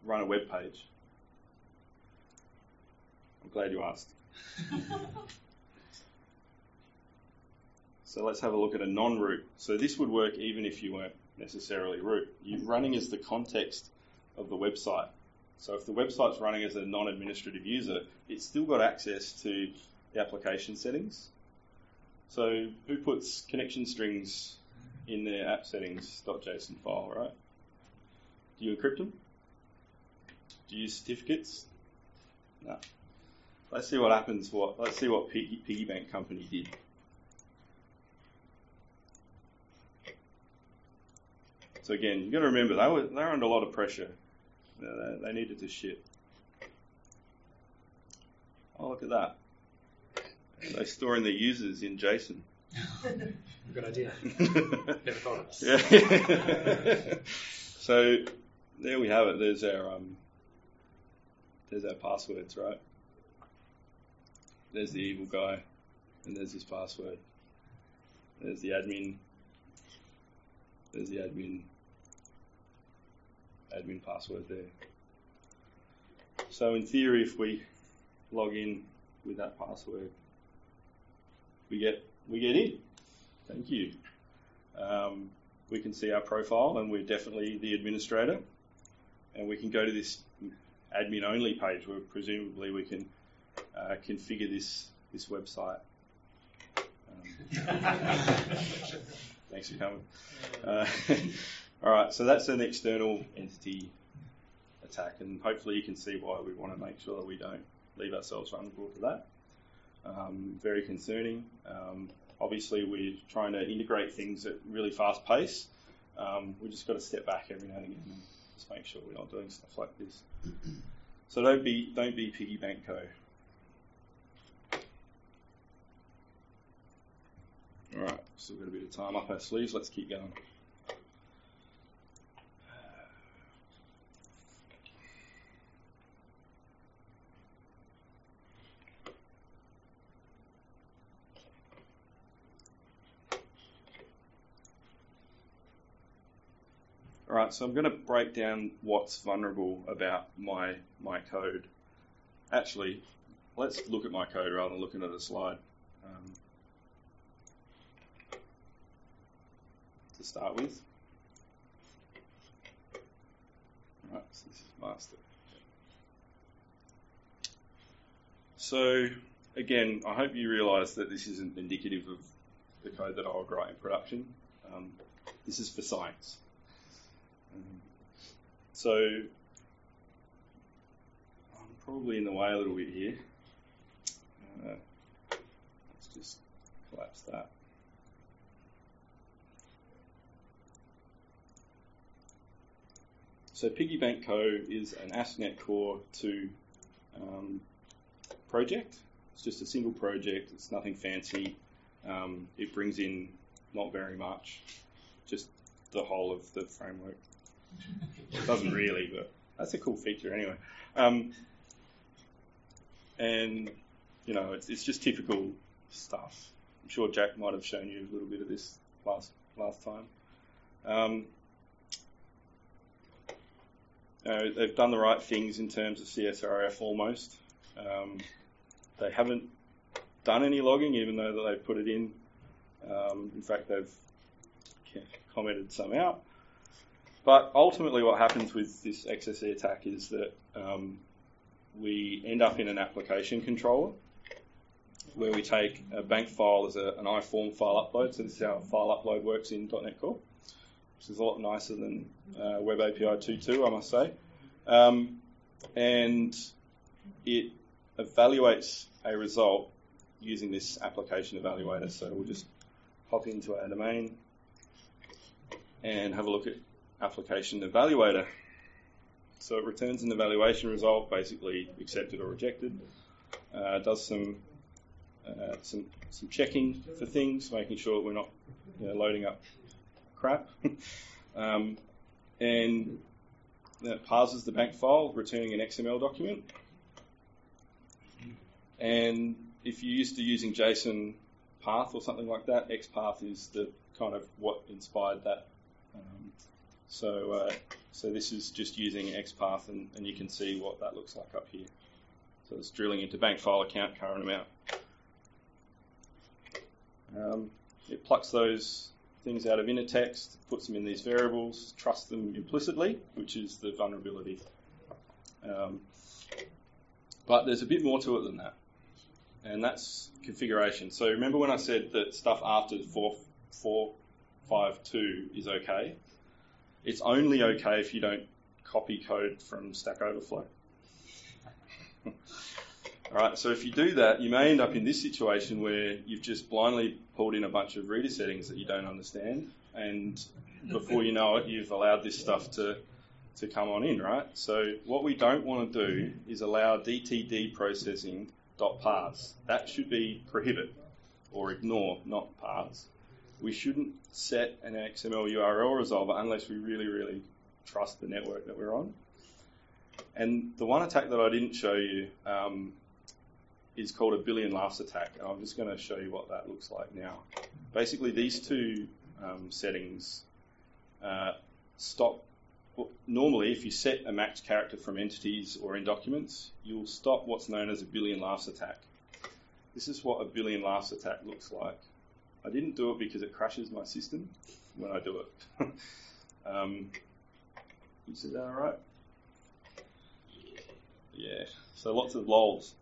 run a web page? I'm glad you asked. <laughs> so let's have a look at a non-root. So this would work even if you weren't necessarily root. You're running as the context of the website. So if the website's running as a non-administrative user, it's still got access to the application settings. So who puts connection strings in their app settings.json file, right? Do you encrypt them? Do you use certificates? No. Let's see what happens. What let's see what Piggy, Piggy Bank Company did. So again, you've got to remember they were they were under a lot of pressure. They, they needed to ship. Oh, look at that. They're storing their users in JSON. Good idea. <laughs> Never thought of this. Yeah. <laughs> so there we have it. There's our um, there's our passwords, right? There's the evil guy, and there's his password. There's the admin. There's the admin. Admin password there. So in theory, if we log in with that password, we get we get in. Thank you. Um, we can see our profile, and we're definitely the administrator. And we can go to this admin only page where presumably we can uh, configure this this website. Um, <laughs> thanks for coming. Uh, <laughs> all right, so that's an external entity attack, and hopefully you can see why we want to make sure that we don't leave ourselves vulnerable to that. Um, very concerning. Um, obviously, we're trying to integrate things at really fast pace. Um, we just got to step back every now and again and Just make sure we're not doing stuff like this. So don't be don't be piggy bank co. All right, still got a bit of time up our sleeves. Let's keep going. Right, so I'm going to break down what's vulnerable about my my code. Actually, let's look at my code rather than looking at a slide. Um, to start with. Right, so this is master. So again, I hope you realise that this isn't indicative of the code that I would write in production. Um, this is for science. So I'm probably in the way a little bit here. Uh, let's just collapse that. So Piggy Bank Co is an ASP.NET Core 2 um, project. It's just a single project. It's nothing fancy. Um, it brings in not very much, just the whole of the framework. It doesn't really, but that's a cool feature anyway. Um, and you know, it's, it's just typical stuff. I'm sure Jack might have shown you a little bit of this last last time. Um, they've done the right things in terms of CSRF almost. Um, they haven't done any logging, even though they've put it in. Um, in fact, they've commented some out. But ultimately, what happens with this XSE attack is that um, we end up in an application controller where we take a bank file as a, an iForm file upload. So this is how file upload works in .NET Core, which is a lot nicer than uh, Web API 2.2, I must say. Um, and it evaluates a result using this application evaluator. So we'll just hop into our domain and have a look at application evaluator. So it returns an evaluation result, basically accepted or rejected. Uh, does some uh, some some checking for things, making sure we're not you know, loading up crap, <laughs> um, and that parses the bank file, returning an XML document. And if you're used to using JSON path or something like that, XPath is the kind of what inspired that. So, uh, so this is just using XPath, and, and you can see what that looks like up here. So it's drilling into bank file account current amount. Um, it plucks those things out of inner text, puts them in these variables, trusts them implicitly, which is the vulnerability. Um, but there's a bit more to it than that, and that's configuration. So remember when I said that stuff after 4.5.2 is okay? It's only okay if you don't copy code from Stack Overflow. <laughs> All right, so if you do that, you may end up in this situation where you've just blindly pulled in a bunch of reader settings that you don't understand, and before you know it, you've allowed this stuff to to come on in, right? So what we don't want to do is allow DTD processing dot. That should be prohibit or ignore, not paths. We shouldn't set an XML URL resolver unless we really, really trust the network that we're on. And the one attack that I didn't show you um, is called a billion laughs attack, and I'm just going to show you what that looks like now. Basically, these two um, settings uh, stop. Normally, if you set a max character from entities or in documents, you'll stop what's known as a billion laughs attack. This is what a billion laughs attack looks like. I didn't do it because it crashes my system when I do it. <laughs> um, that all right? Yeah. So lots of lols.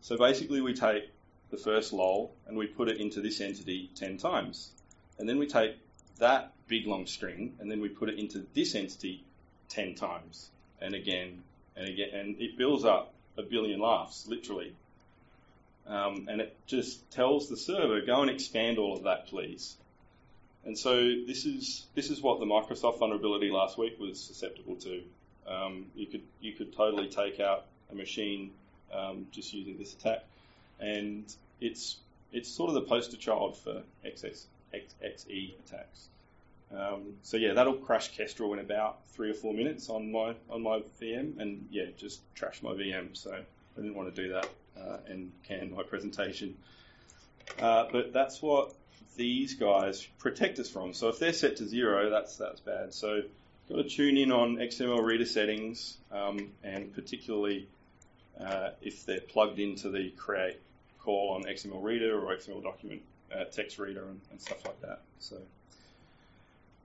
So basically, we take the first lol and we put it into this entity 10 times. And then we take that big long string and then we put it into this entity 10 times and again and again. And it builds up a billion laughs, literally. Um, and it just tells the server, go and expand all of that, please. And so this is this is what the Microsoft vulnerability last week was susceptible to. Um, you could you could totally take out a machine um, just using this attack, and it's it's sort of the poster child for XS, XXE attacks. Um, so yeah, that'll crash Kestrel in about three or four minutes on my on my VM, and yeah, just trash my VM. So I didn't want to do that uh, and can my presentation. Uh, but that's what these guys protect us from. So if they're set to zero, that's that's bad. So got to tune in on XML reader settings, um, and particularly uh, if they're plugged into the create call on XML reader or XML document uh, text reader and, and, stuff like that. So,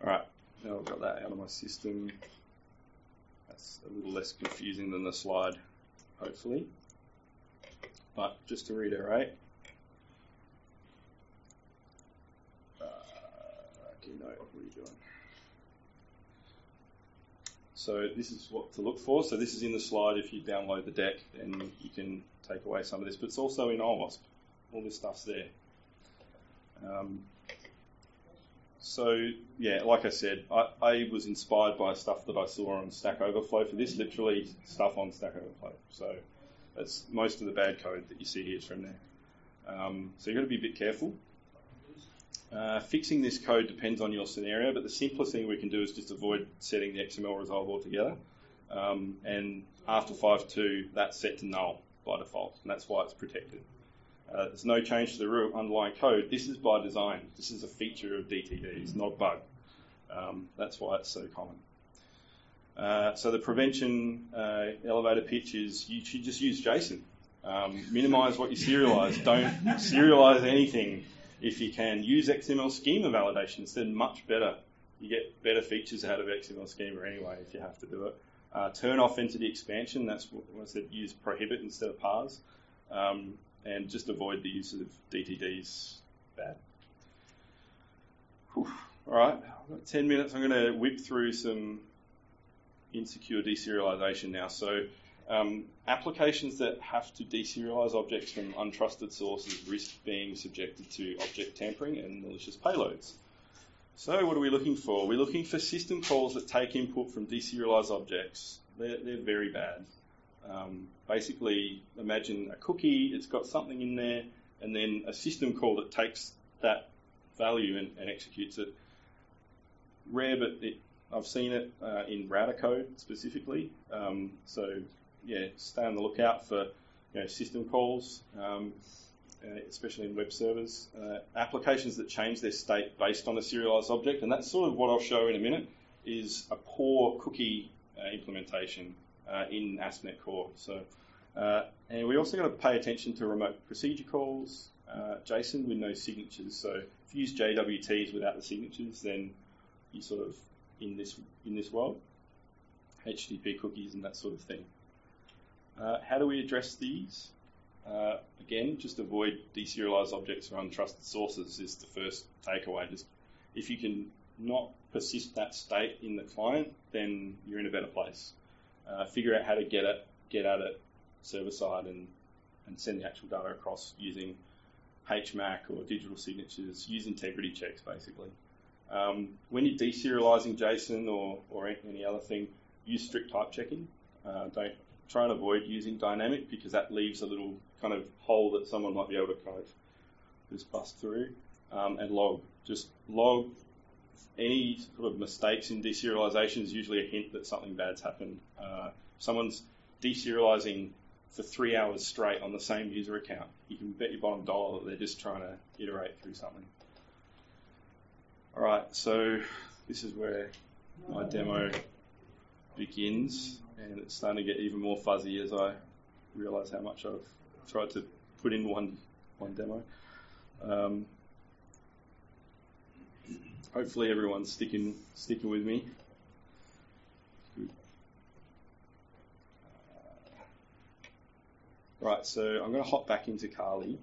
all right, now I've got that out of my system. That's a little less confusing than the slide, hopefully. But just to uh, what are you doing? So this is what to look for. So this is in the slide. If you download the deck, then you can take away some of this. But it's also in OWASP. All this stuff's there. Um, so yeah, like I said, I, I, was inspired by stuff that I saw on Stack Overflow for this. Literally stuff on Stack Overflow. So that's most of the bad code that you see here is from there. Um, so you've got to be a bit careful. Uh, fixing this code depends on your scenario, but the simplest thing we can do is just avoid setting the XML resolve altogether. Um, and after 5.2, that's set to null by default, and that's why it's protected. Uh, there's no change to the real underlying code. This is by design. This is a feature of DTD. It's not a bug. Um, that's why it's so common. Uh, so the prevention uh, elevator pitch is you should just use JSON. Um, minimize what you serialize. Don't serialize anything if you can. Use XML schema validation. It's then much better. You get better features out of XML schema anyway if you have to do it. Uh, turn off entity expansion. That's what I said. Use prohibit instead of parse. Um, and just avoid the use of DTDs. Bad. Whew. All right, I've got 10 minutes. I'm going to whip through some insecure deserialization now. So, um, applications that have to deserialize objects from untrusted sources risk being subjected to object tampering and malicious payloads. So, what are we looking for? We're looking for system calls that take input from deserialized objects. They're, they're very bad. Um, basically, imagine a cookie, it's got something in there, and then a system call that takes that value and, and executes it. Rare, but it, I've seen it uh, in router code specifically. Um, so, yeah, stay on the lookout for you know, system calls, um, uh, especially in web servers. Uh, applications that change their state based on a serialized object, and that's sort of what I'll show in a minute, is a poor cookie uh, implementation uh, in ASP.NET Core. So, uh, and we also got to pay attention to remote procedure calls, JSON with no signatures. So if you use JWTs without the signatures, then you sort of in this in this world, HTTP cookies and that sort of thing. Uh, how do we address these? Uh, again, just avoid deserialized objects or untrusted sources is the first takeaway. Just if you can not persist that state in the client, then you're in a better place uh, figure out how to get it, get at it server side and, and send the actual data across using HMAC or digital signatures, use integrity checks basically. Um, when you're deserializing JSON or, or any other thing, use strict type checking. Uh, don't try and avoid using dynamic because that leaves a little kind of hole that someone might be able to kind of just bust through. Um, and log, just log any sort of mistakes in deserialization is usually a hint that something bad's happened. Uh, someone's deserializing for three hours straight on the same user account. You can bet your bottom dollar that they're just trying to iterate through something. All right, so this is where my demo begins, and it's starting to get even more fuzzy as I realize how much I've tried to put in one one demo. Um, hopefully everyone's sticking sticking with me. Right, so I'm going to hop back into Kali,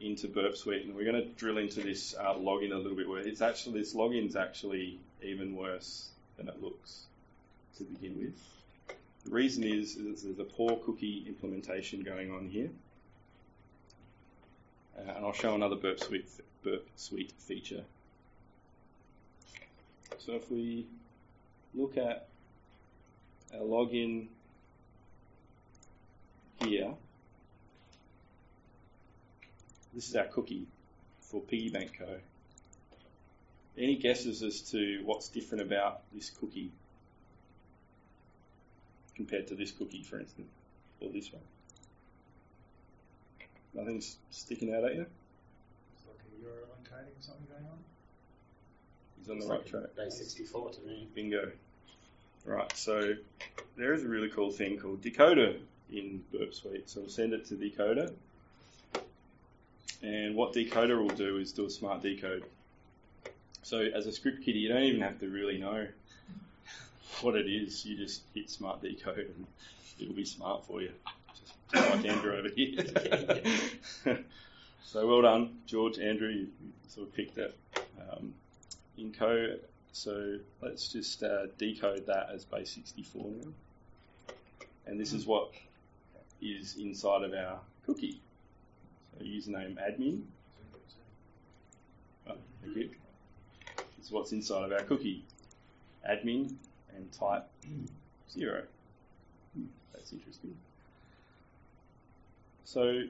into Burp Suite, and we're going to drill into this uh, login a little bit. Where it's actually this login's actually even worse than it looks to begin with. The reason is, is there's a poor cookie implementation going on here. Uh, and I'll show another Burp Suite, Burp Suite feature so if we look at our login here. This is our cookie for Piggy Bank Co. Any guesses as to what's different about this cookie compared to this cookie, for instance, or this one? Nothing's sticking out at you? It's like a URL encoding or something going on. He's on the It's right track. Day 64 to me. Bingo. Right, so there is a really cool thing called Decoder in Burp Suite. So we'll send it to Decoder. And what Decoder will do is do a smart decode. So as a script kiddie, you don't even have to really know what it is. You just hit smart decode and it'll be smart for you. Just, like Andrew over here. <laughs> so well done, George, Andrew. You, sort of picked that. Um. So let's just uh, decode that as base 64 now. And this is what is inside of our cookie. So username admin. Oh, thank you. This is what's inside of our cookie. Admin and type zero. Hmm, That's interesting. So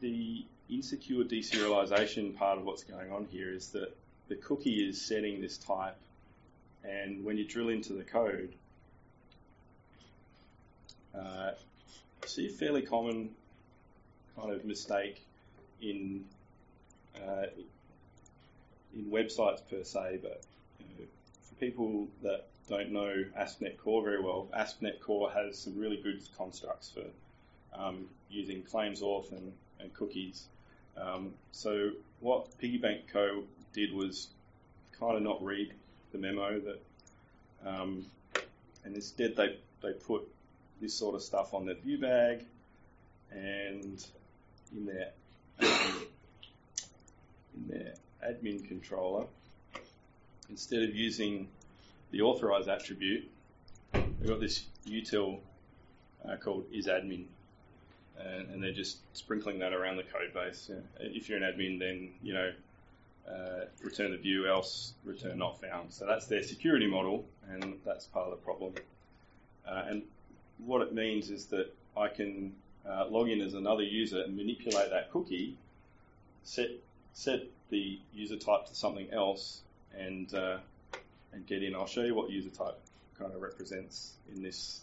the insecure deserialization part of what's going on here is that the cookie is setting this type, and when you drill into the code, uh, see a fairly common kind of mistake in uh, in websites per se, but you know, for people that don't know ASP.NET Core very well, ASP.NET Core has some really good constructs for um, using claims auth and, and cookies. Um, so what PiggyBank Co did was kind of not read the memo that, um, and instead they they put this sort of stuff on their view bag and in their um, in their admin controller. Instead of using the authorize attribute, they've got this util uh, called isAdmin and, and they're just sprinkling that around the code base. Yeah. If you're an admin, then you know uh, return the view, else return not found. So that's their security model, and that's part of the problem. Uh, and what it means is that I can uh, log in as another user and manipulate that cookie, set set the user type to something else, and uh, and get in. I'll show you what user type kind of represents in this.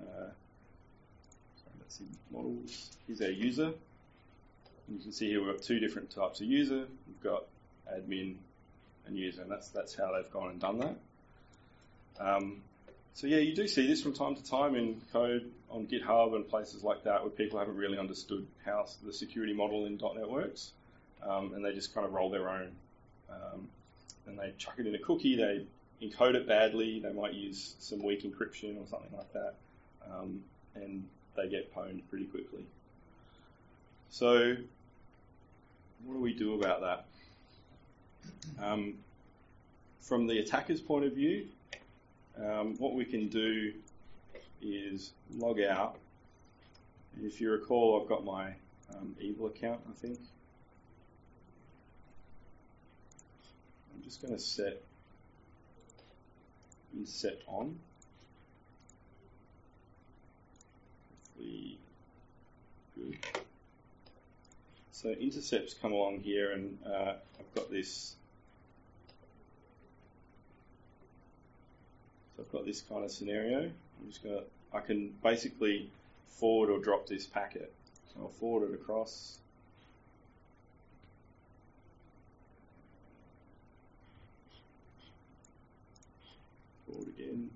Uh, Let's see, models. Here's our user. And you can see here we've got two different types of user. We've got admin and user, and that's that's how they've gone and done that. Um, so yeah, you do see this from time to time in code on GitHub and places like that where people haven't really understood how the security model in .NET works, um, and they just kind of roll their own. Um, and they chuck it in a cookie, they encode it badly, they might use some weak encryption or something like that, um, and they get pwned pretty quickly. So, what do we do about that? Um, from the attacker's point of view, um, what we can do is log out. If you recall, I've got my um, evil account, I think. I'm just going to set intercept on. Hopefully good. So intercepts come along here, and uh, I've got this. So I've got this kind of scenario. I'm just gonna. I can basically forward or drop this packet. So I'll forward it across. Forward again.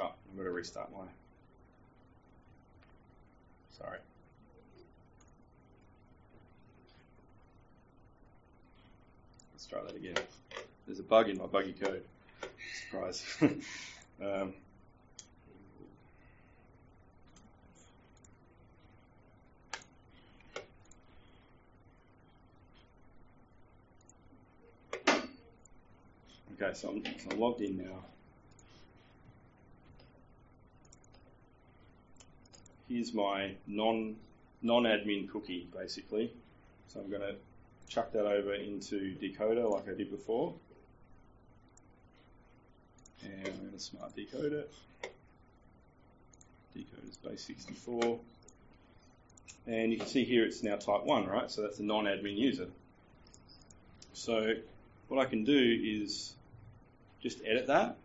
Oh, I'm going to restart my. Sorry. Let's try that again. There's a bug in my buggy code. Surprise. <laughs> um, okay, so I'm, so I'm logged in now. here's my non non admin cookie basically. So I'm going to chuck that over into decoder like I did before. And I'm going to smart decode it. Decode is base 64. And you can see here it's now type 1, right? So that's a non-admin user. So what I can do is just edit that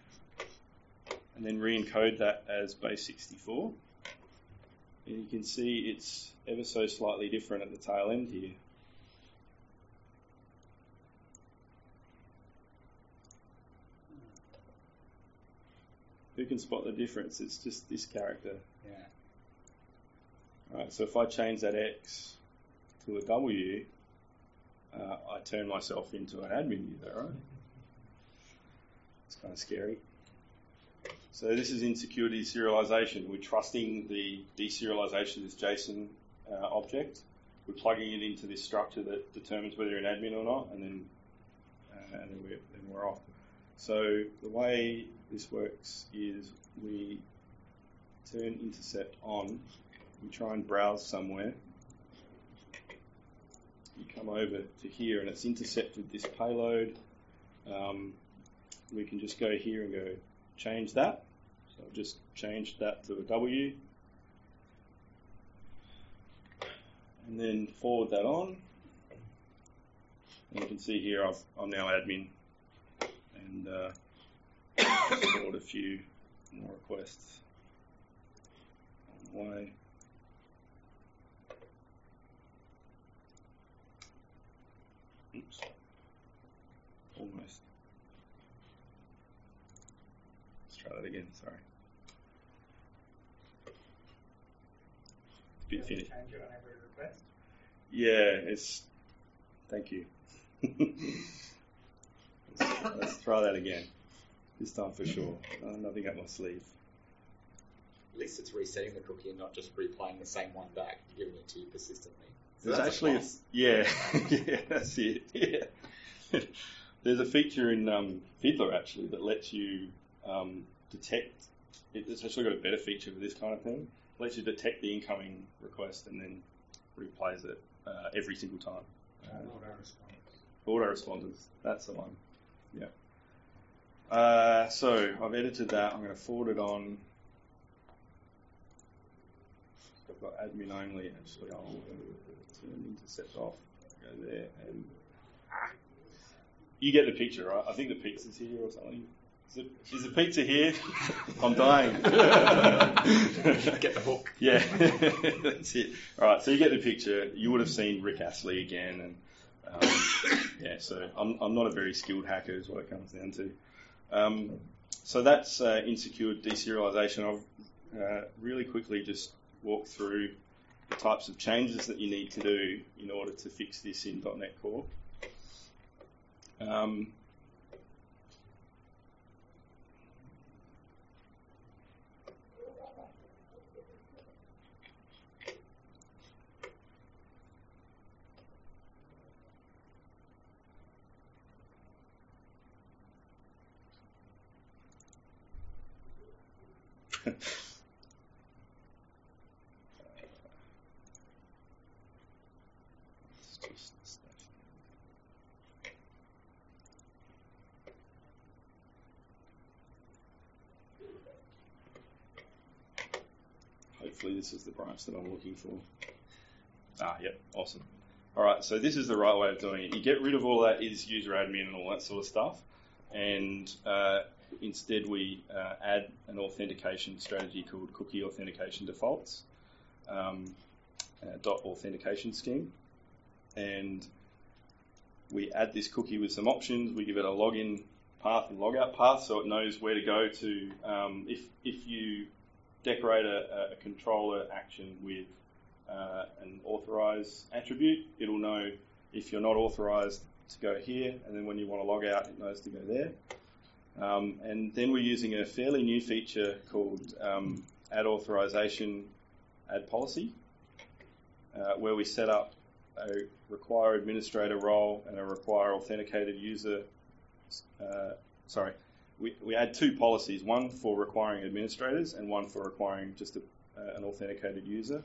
and then re-encode that as base 64. And you can see it's ever so slightly different at the tail end here. Who can spot the difference? It's just this character. Yeah. Right, so if I change that X to a W, uh, I turn myself into an admin user, right? It's kind of scary. So this is insecure serialization. We're trusting the deserialization of this JSON uh, object. We're plugging it into this structure that determines whether you're an admin or not, and then uh, and then we're, then we're off. So the way this works is we turn intercept on. We try and browse somewhere. You come over to here, and it's intercepted this payload. Um, we can just go here and go change that. So I've just changed that to a W. And then forward that on. And you can see here I've, I'm now admin. And uh, few more requests on the um, way. Oops. Almost. Let's try that again, sorry. It's a bit thin. Change it on every request. Yeah, it's. Thank you. <laughs> let's, let's try that again. This time for sure. Uh, nothing up my sleeve. At least it's resetting the cookie and not just replaying the same one back. You're giving it to you persistently. So There's that's a actually, a, yeah, <laughs> yeah, that's it. Yeah. <laughs> There's a feature in um, Fiddler actually that lets you um, detect. It's actually got a better feature for this kind of thing. It lets you detect the incoming request and then replays it uh, every single time. Uh, auto-response. Autoresponders, that's the one. Uh, so I've edited that. I'm going to forward it on. I've got admin only. Actually, I'll turn intercept off. Go there and you get the picture, right? I think the pizza's here or something. Is, it, is the pizza here? <laughs> I'm dying. <laughs> Get the hook. Yeah, <laughs> that's it. All right, so you get the picture. You would have seen Rick Astley again, and um, <coughs> yeah. So I'm I'm not a very skilled hacker, is what it comes down to. Um, so that's uh, insecure deserialization. I'll uh, really quickly just walk through the types of changes that you need to do in order to fix this in .NET Core. Um, Let's just stash that. Hopefully this is the branch that I'm looking for. Ah, yep, awesome. All right, so this is the right way of doing it. You get rid of all that is user admin and all that sort of stuff, and uh, instead we uh, add an authentication strategy called cookie authentication defaults um, uh, dot authentication scheme, and we add this cookie with some options. We give it a login path and logout path, so it knows where to go to. Um, if if you decorate a, a controller action with uh, an authorize attribute, it'll know if you're not authorized to go here, and then when you want to log out, it knows to go there. Um, and then we're using a fairly new feature called um, add authorization, add policy, uh, where we set up a require administrator role and a require authenticated user. Uh, sorry, we, we add two policies, one for requiring administrators and one for requiring just a, uh, an authenticated user.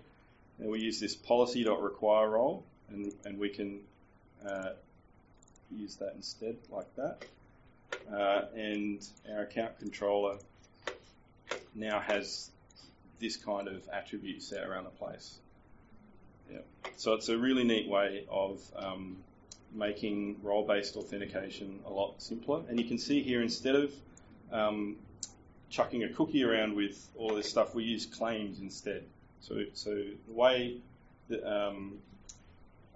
And we use this policy.require role, and, and we can uh, use that instead, like that. Uh, and our account controller now has this kind of attribute set around the place. Yeah. So it's a really neat way of um, making role-based authentication a lot simpler. And you can see here instead of um, chucking a cookie around with all this stuff, we use claims instead. So, so the way that um,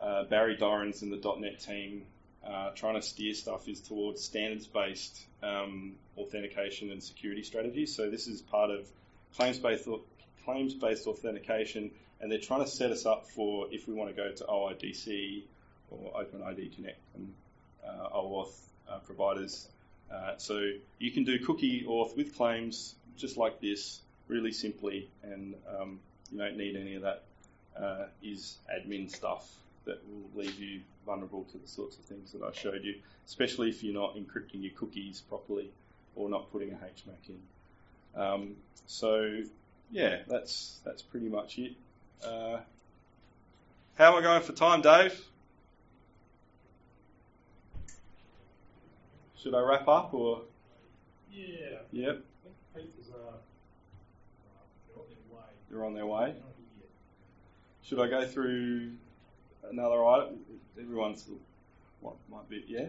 uh, Barry Dorrans and the .NET team uh, trying to steer stuff is towards standards-based um, authentication and security strategies. So this is part of claims-based claims-based authentication, and they're trying to set us up for if we want to go to OIDC or OpenID Connect and uh, OAuth uh, providers. Uh, so you can do cookie auth with claims just like this, really simply, and um, you don't need any of that uh, is admin stuff that will leave you vulnerable to the sorts of things that I showed you, especially if you're not encrypting your cookies properly or not putting a HMAC in. Um, so yeah, that's that's pretty much it. Uh, how am I going for time, Dave? Should I wrap up or? Yeah. Yep, I think papers are, uh, they're on their way. they're on their way. They're not here yet. Should I go through another item? Everyone's what might be yeah.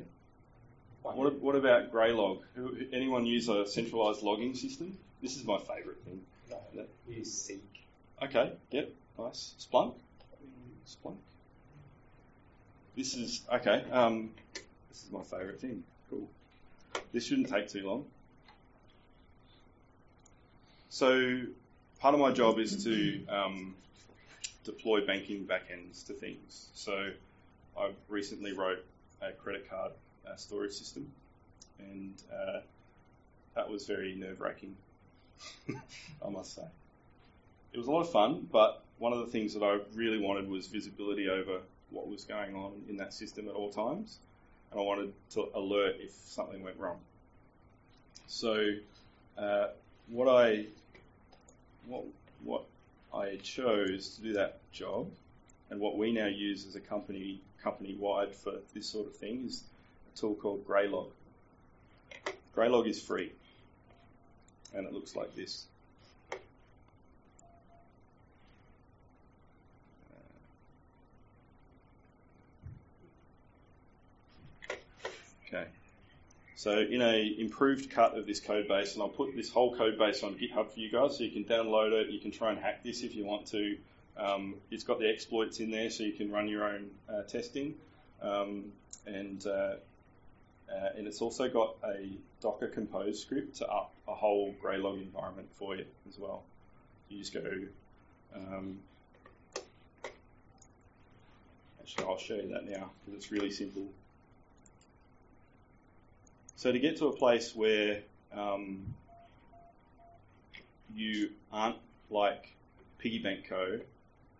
What, what about Graylog? Who, anyone use a centralized logging system? This is my favourite thing. No, use Seq. Okay, yep, nice. Splunk? Splunk? This is, okay, um, this is my favourite thing. Cool. This shouldn't take too long. So, part of my job is to um, deploy banking backends to things. So, I recently wrote a credit card uh, storage system, and uh, that was very nerve wracking, <laughs> I must say. It was a lot of fun, but one of the things that I really wanted was visibility over what was going on in that system at all times, and I wanted to alert if something went wrong. So, uh, what I what what I chose to do that job, and what we now use as a company company wide for this sort of thing is a tool called Graylog. Graylog is free, and it looks like this. Okay. So in a improved cut of this code base, and I'll put this whole code base on GitHub for you guys, so you can download it. You can try and hack this if you want to. Um, it's got the exploits in there, so you can run your own uh, testing, um, and uh, uh, and it's also got a Docker Compose script to up a whole Graylog environment for you as well. You just go. Um, actually, I'll show you that now because it's really simple. So to get to a place where um, you aren't like Piggy Bank Co.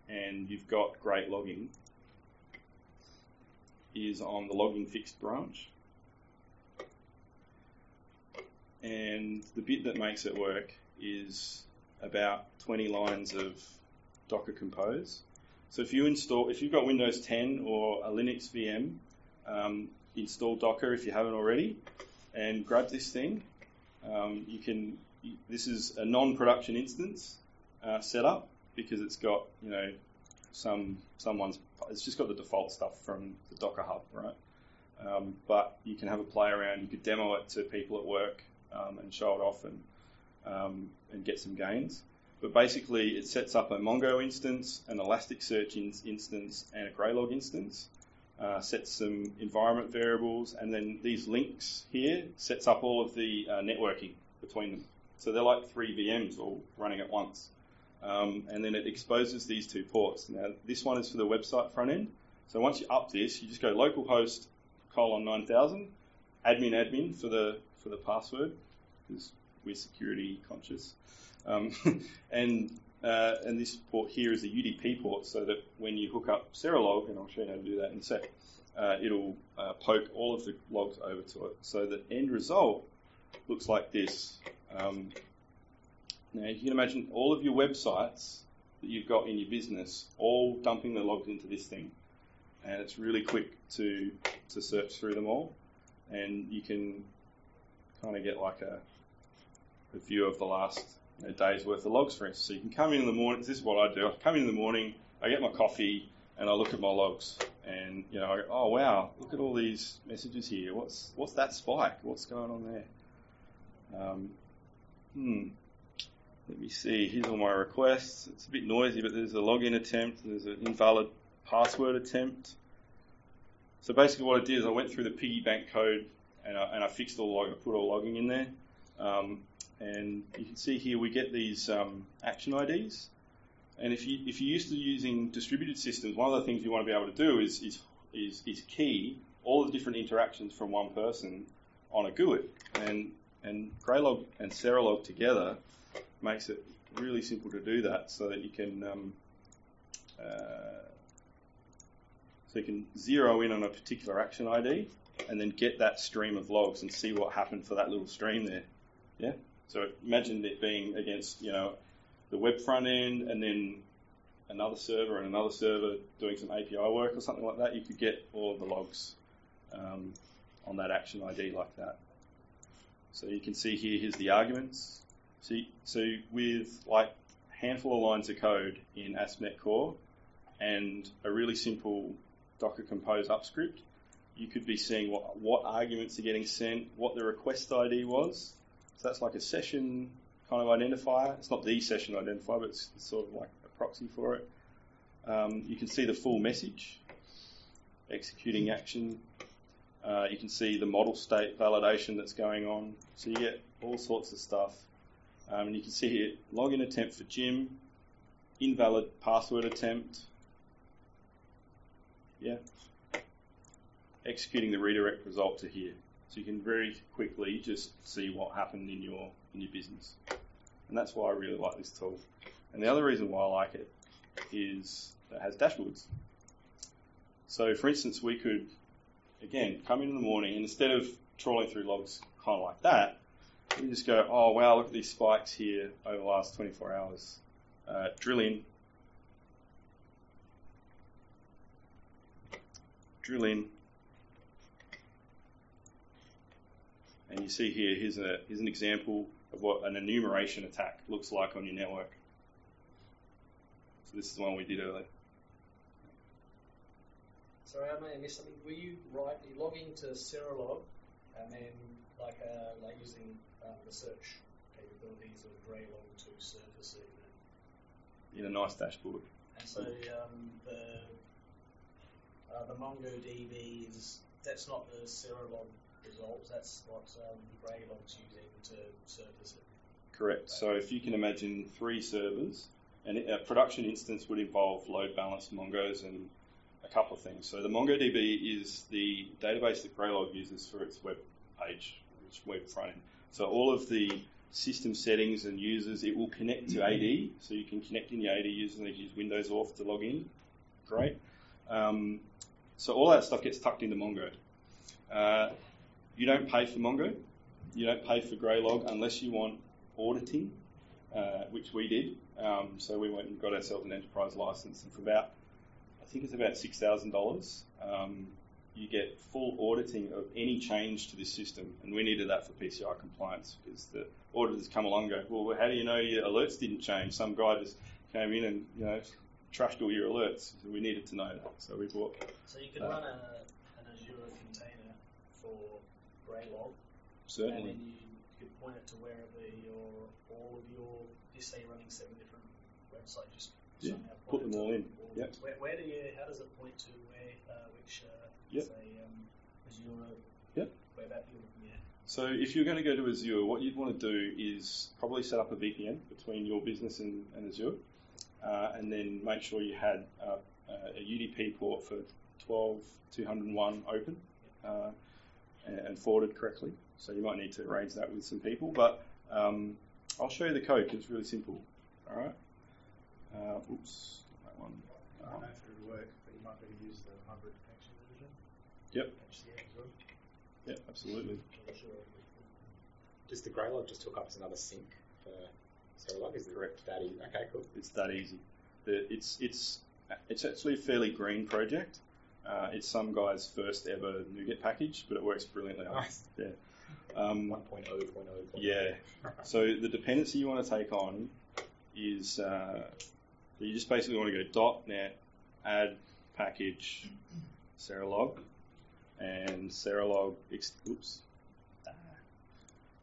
and you've got great logging is on the logging fixed branch. And the bit that makes it work is about 20 lines of Docker Compose. So if you install, if you've got Windows 10 or a Linux VM, um, install Docker if you haven't already, and grab this thing. Um, you can. This is a non-production instance uh, setup because it's got you know some someone's. It's just got the default stuff from the Docker Hub, right? Um, but you can have a play around. You could demo it to people at work um, and show it off and um, and get some gains. But basically, it sets up a Mongo instance, an Elasticsearch in- instance, and a Graylog instance uh, sets some environment variables, and then these links here sets up all of the uh, networking between them. So they're like three VMs all running at once. Um, and then it exposes these two ports. Now this one is for the website front end. So once you up this, you just go localhost colon 9000, admin admin for the for the password because we're security conscious. Um, <laughs> and uh, and this port here is a UDP port, so that when you hook up Serilog, and I'll show you how to do that in a sec, uh, it'll uh, poke all of the logs over to it. So the end result looks like this. Um, now you can imagine all of your websites that you've got in your business all dumping the logs into this thing. and it's really quick to to search through them all, and you can kind of get like a, a view of the last know, day's worth of logs, for instance. So you can come in in the morning. This is what I do. I come in in the morning. I get my coffee and I look at my logs, and you know, I go, oh wow, look at all these messages here. What's what's that spike? What's going on there? Um, hmm. Let me see. Here's all my requests. It's a bit noisy, but there's a login attempt. There's an invalid password attempt. So basically, what I did is I went through the piggy bank code and I, and I fixed all log. I put all logging in there. Um, and you can see here we get these um, action IDs. And if you if you're used to using distributed systems, one of the things you want to be able to do is is is, is key all the different interactions from one person on a GUID. And and and Serilog together makes it really simple to do that, so that you can um, uh, so you can zero in on a particular action ID and then get that stream of logs and see what happened for that little stream there. Yeah. So imagine it being against you know the web front end and then another server and another server doing some API work or something like that. You could get all of the logs um, on that action ID like that. So you can see here, here's the arguments. So, so with like a handful of lines of code in ASP.NET Core and a really simple Docker Compose upscript, you could be seeing what, what arguments are getting sent, what the request ID was. So that's like a session kind of identifier. It's not the session identifier, but it's, it's sort of like a proxy for it. Um, you can see the full message, executing action. Uh, you can see the model state validation that's going on. So you get all sorts of stuff. Um, and you can see here login attempt for Jim, invalid password attempt. Yeah. Executing the redirect result to here. So you can very quickly just see what happened in your in your business. And that's why I really like this tool. And the other reason why I like it is that it has dashboards. So for instance, we could again come in in the morning and instead of trawling through logs kind of like that, we just go, oh wow, look at these spikes here over the last 24 hours. Uh, drill in, drill in, and you see here, here's, a, here's an example of what an enumeration attack looks like on your network. So this is the one we did earlier. Sorry, I may have missed something. Were you right? You log into Serilog and then like uh, like using um, the search capabilities of Graylog to surface it. In a nice dashboard. And so um, the uh, the MongoDB is that's not the Serilog results. That's what um, using to surface it. Correct. So if you can imagine three servers, and a production instance would involve load balanced Mongos and a couple of things. So the MongoDB is the database that Graylog uses for its web page, its web front end. So all of the system settings and users, it will connect to AD. So you can connect in your AD users and use Windows auth to log in. Great. Um, so all that stuff gets tucked into Mongo. Uh, you don't pay for Mongo. You don't pay for Graylog unless you want auditing, uh, which we did. Um, so we went and got ourselves an enterprise license, and for about, I think it's about six thousand um, dollars, you get full auditing of any change to this system. And we needed that for PCI compliance because the auditors come along and go, well, how do you know your alerts didn't change? Some guy just came in and you know trashed all your alerts. So we needed to know that. So we bought. So you can Uh, run a, an Azure container for Graylog, Certainly. and then you could point it to wherever your all of your, you say running seven different websites, just Yeah, somehow put them all in. all- Yep. Where, where do you? How does it point to where uh, which uh, Yep. say um, Azure Yep. app you're looking at? So if you're going to go to Azure, what you'd want to do is probably set up a VPN between your business and, and Azure, uh, and then make sure you had uh, a UDP port for 12201 open uh, and, forwarded correctly. So you might need to arrange that with some people, but um, I'll show you the code 'cause it's really simple. All right. Uh, oops, that one. I don't know if it would work, but you might be able to use the hybrid connection division. Yep. Well. yeah, absolutely. Does the Graylog just hook up as another sink for Serilog? Is it Correct. that easy? Okay, cool. It's that easy. The- It's it's it's actually a fairly green project. Uh, it's some guy's first ever NuGet package, but it works brilliantly. Nice. Yeah. Um, 1.0.0. yeah. So the dependency you want to take on is uh, you just basically want to go .NET add package Serilog and Serilog ex- oops Ah.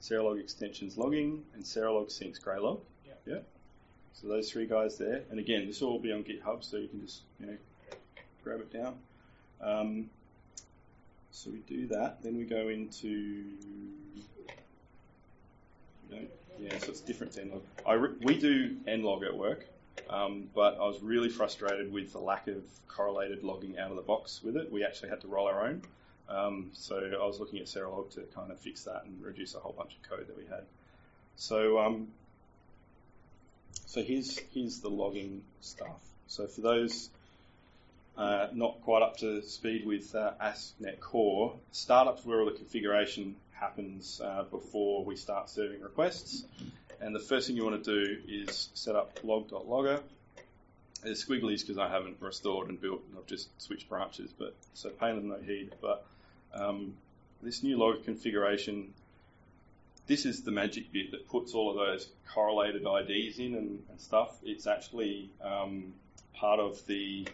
Serilog extensions logging and Serilog sinks Graylog. Yeah. Yeah. So those three guys there, and again, this will all be on GitHub, so you can just you know grab it down. Um, so we do that, then we go into yeah, so it's different to nlog. I re- we do nlog at work, um, but I was really frustrated with the lack of correlated logging out of the box with it. We actually had to roll our own. Um, so I was looking at Serilog to kind of fix that and reduce a whole bunch of code that we had. So um, so here's here's the logging stuff. So for those uh, not quite up to speed with uh, ASP.NET Core, startup's where all the configuration happens uh, before we start serving requests. And the first thing you want to do is set up log.logger. There's squigglies because I haven't restored and built, I've just switched branches, but so pain in no heed. But um, this new log configuration, this is the magic bit that puts all of those correlated IDs in and, and stuff. It's actually um, part of the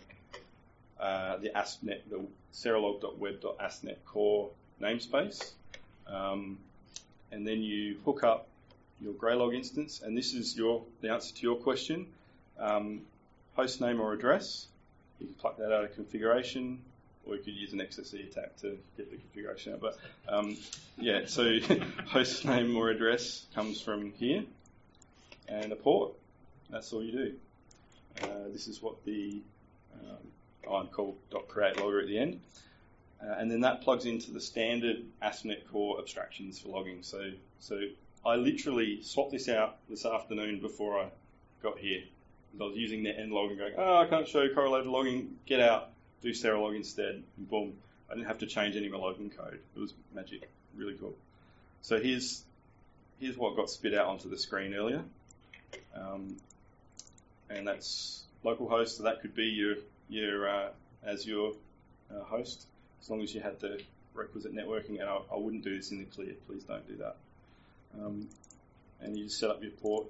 uh, the ASP.NET, the serilog.web.aspnet core namespace. Um, and then you hook up your Graylog instance, and this is your the answer to your question. Um, host name or address. You can pluck that out of configuration, or you could use an XXE attack to get the configuration out. But um, yeah, so <laughs> host name or address comes from here, and a port. That's all you do. Uh, this is what the um, on call .create logger at the end. Uh, and then that plugs into the standard ASP.NET Core abstractions for logging. So, so I literally swapped this out this afternoon before I got here. I was using net and logging, going, oh, I can't show correlated logging. Get out, do Serilog instead. And boom, I didn't have to change any of my logging code. It was magic, really cool. So here's here's what got spit out onto the screen earlier, um, and that's localhost. So that could be your your uh, Azure uh, host, as long as you had the requisite networking. And I, I, wouldn't do this in the clear. Please don't do that. Um, and you set up your port.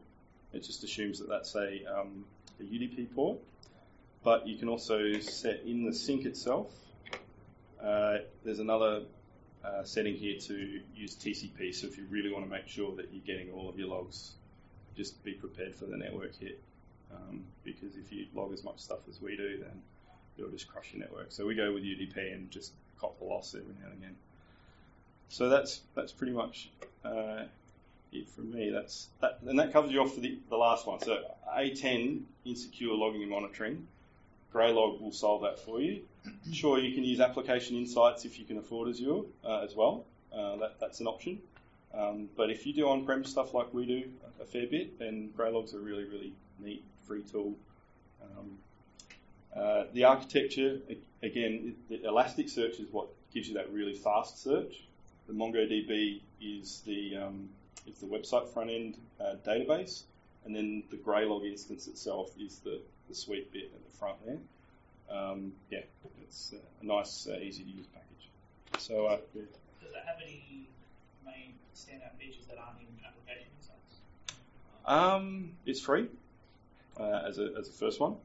It just assumes that that's a, um, a UDP port. But you can also set in the sink itself. Uh, there's another uh, setting here to use TCP. So if you really want to make sure that you're getting all of your logs, just be prepared for the network hit. Um, because if you log as much stuff as we do, then it'll just crush your network. So we go with UDP and just cop the loss every now and again. So that's that's pretty much uh, it from me. That's that, and that covers you off for the, the last one. So A10 insecure logging and monitoring. Graylog will solve that for you. <clears throat> Sure, you can use application insights if you can afford Azure uh, as well. Uh, that, that's an option. Um, but if you do on-prem stuff like we do a fair bit, then Graylog's a really, really neat free tool. Um, uh, the architecture, again, the Elasticsearch is what gives you that really fast search. The MongoDB is the um, is the website front end uh, database, and then the Graylog instance itself is the, the sweet bit at the front there. Um, yeah, it's a nice, uh, easy to use package. So, uh, yeah. Does it have any main standout features that aren't in application insights? Um, it's free uh, as a as a first one.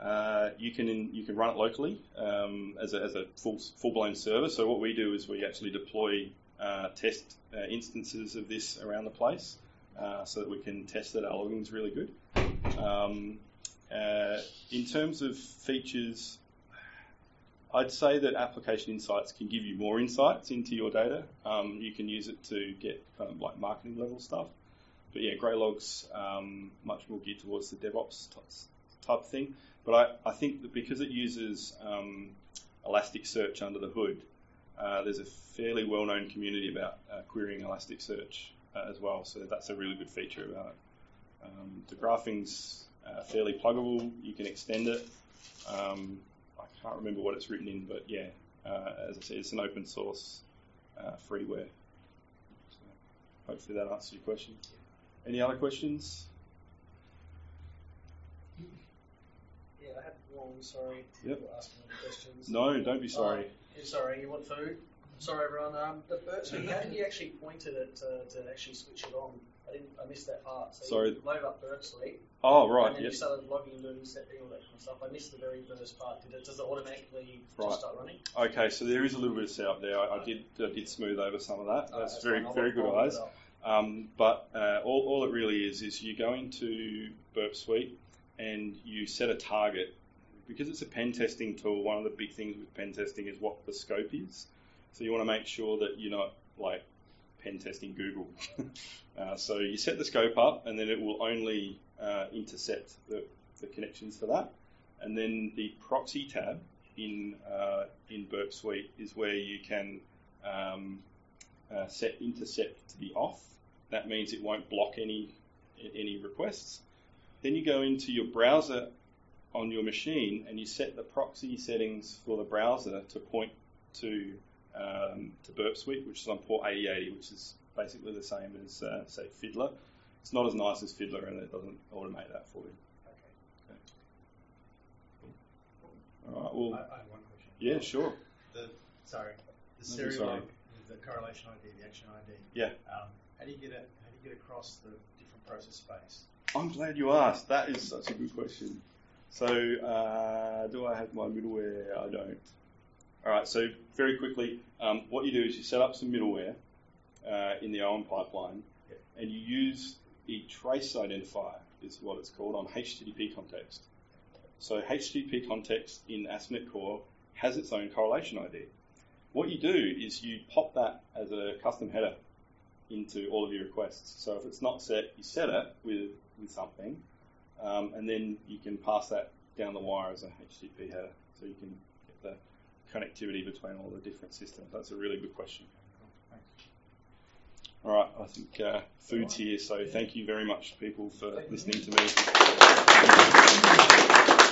Uh, you can in, you can run it locally um, as a as a full full blown server. So what we do is we actually deploy uh, test uh, instances of this around the place, uh, so that we can test that our logging is really good. Um, uh, in terms of features, I'd say that application insights can give you more insights into your data. Um, you can use it to get kind of like marketing level stuff. But yeah, Graylog's um, much more geared towards the DevOps type thing. But I, I think that because it uses um, Elasticsearch under the hood, uh, there's a fairly well-known community about uh, querying Elasticsearch uh, as well. So that's a really good feature about it. Um, the graphing's uh, fairly pluggable. You can extend it. Um, I can't remember what it's written in, but yeah, uh, as I said, it's an open source uh, freeware. So hopefully that answers your question. Any other questions? Yeah, I had Wong, sorry. Yep. asking questions. No, don't be sorry. Oh, yeah, sorry, you want food? Sorry, everyone. Um, the Suite, how did you actually point at it to, to actually switch it on? I didn't. I missed that part. So Sorry. You load up Suite, Oh, and right, then yes. you started logging in, setting all that kind of stuff. I missed the very first part. Did it, does it automatically Right. just start running? Okay, so there is a little bit of setup there. I, I did I did smooth over some of that. Oh, That's very fine. Very good eyes. Um, but uh, all, all it really is is you go into Burp Suite and you set a target. Because it's a pen testing tool, one of the big things with pen testing is what the scope is. So you want to make sure that you're not like pen testing Google. <laughs> uh, so you set the scope up, and then it will only uh, intercept the, the connections for that. And then the proxy tab in uh, in Burp Suite is where you can um, uh, set intercept to be off. That means it won't block any any requests. Then you go into your browser on your machine and you set the proxy settings for the browser to point to um, to Burp Suite, which is on port 8080, which is basically the same as uh, say Fiddler. It's not as nice as Fiddler, and it doesn't automate that for you. Okay. All right. Well, I have one question. yeah, sure. The, sorry, the serial sorry. the correlation ID, the action ID. Yeah. Um, how do you get it? How do you get across the different process space? I'm glad you asked. That is such a good question. So, uh, do I have my middleware? I don't. All right. So, very quickly, um, what you do is you set up some middleware uh, in the OWIN pipeline, Yep. and you use a trace identifier, is what it's called, on HTTP context. So, HTTP context in ASP.NET Core has its own correlation ID. What you do is you pop that as a custom header into all of your requests. So if it's not set, you set it with, with something, um, and then you can pass that down the wire as a HTTP header, so you can get the connectivity between all the different systems. That's a really good question. All right, I think uh, food's here, so thank you very much, people, for listening to me.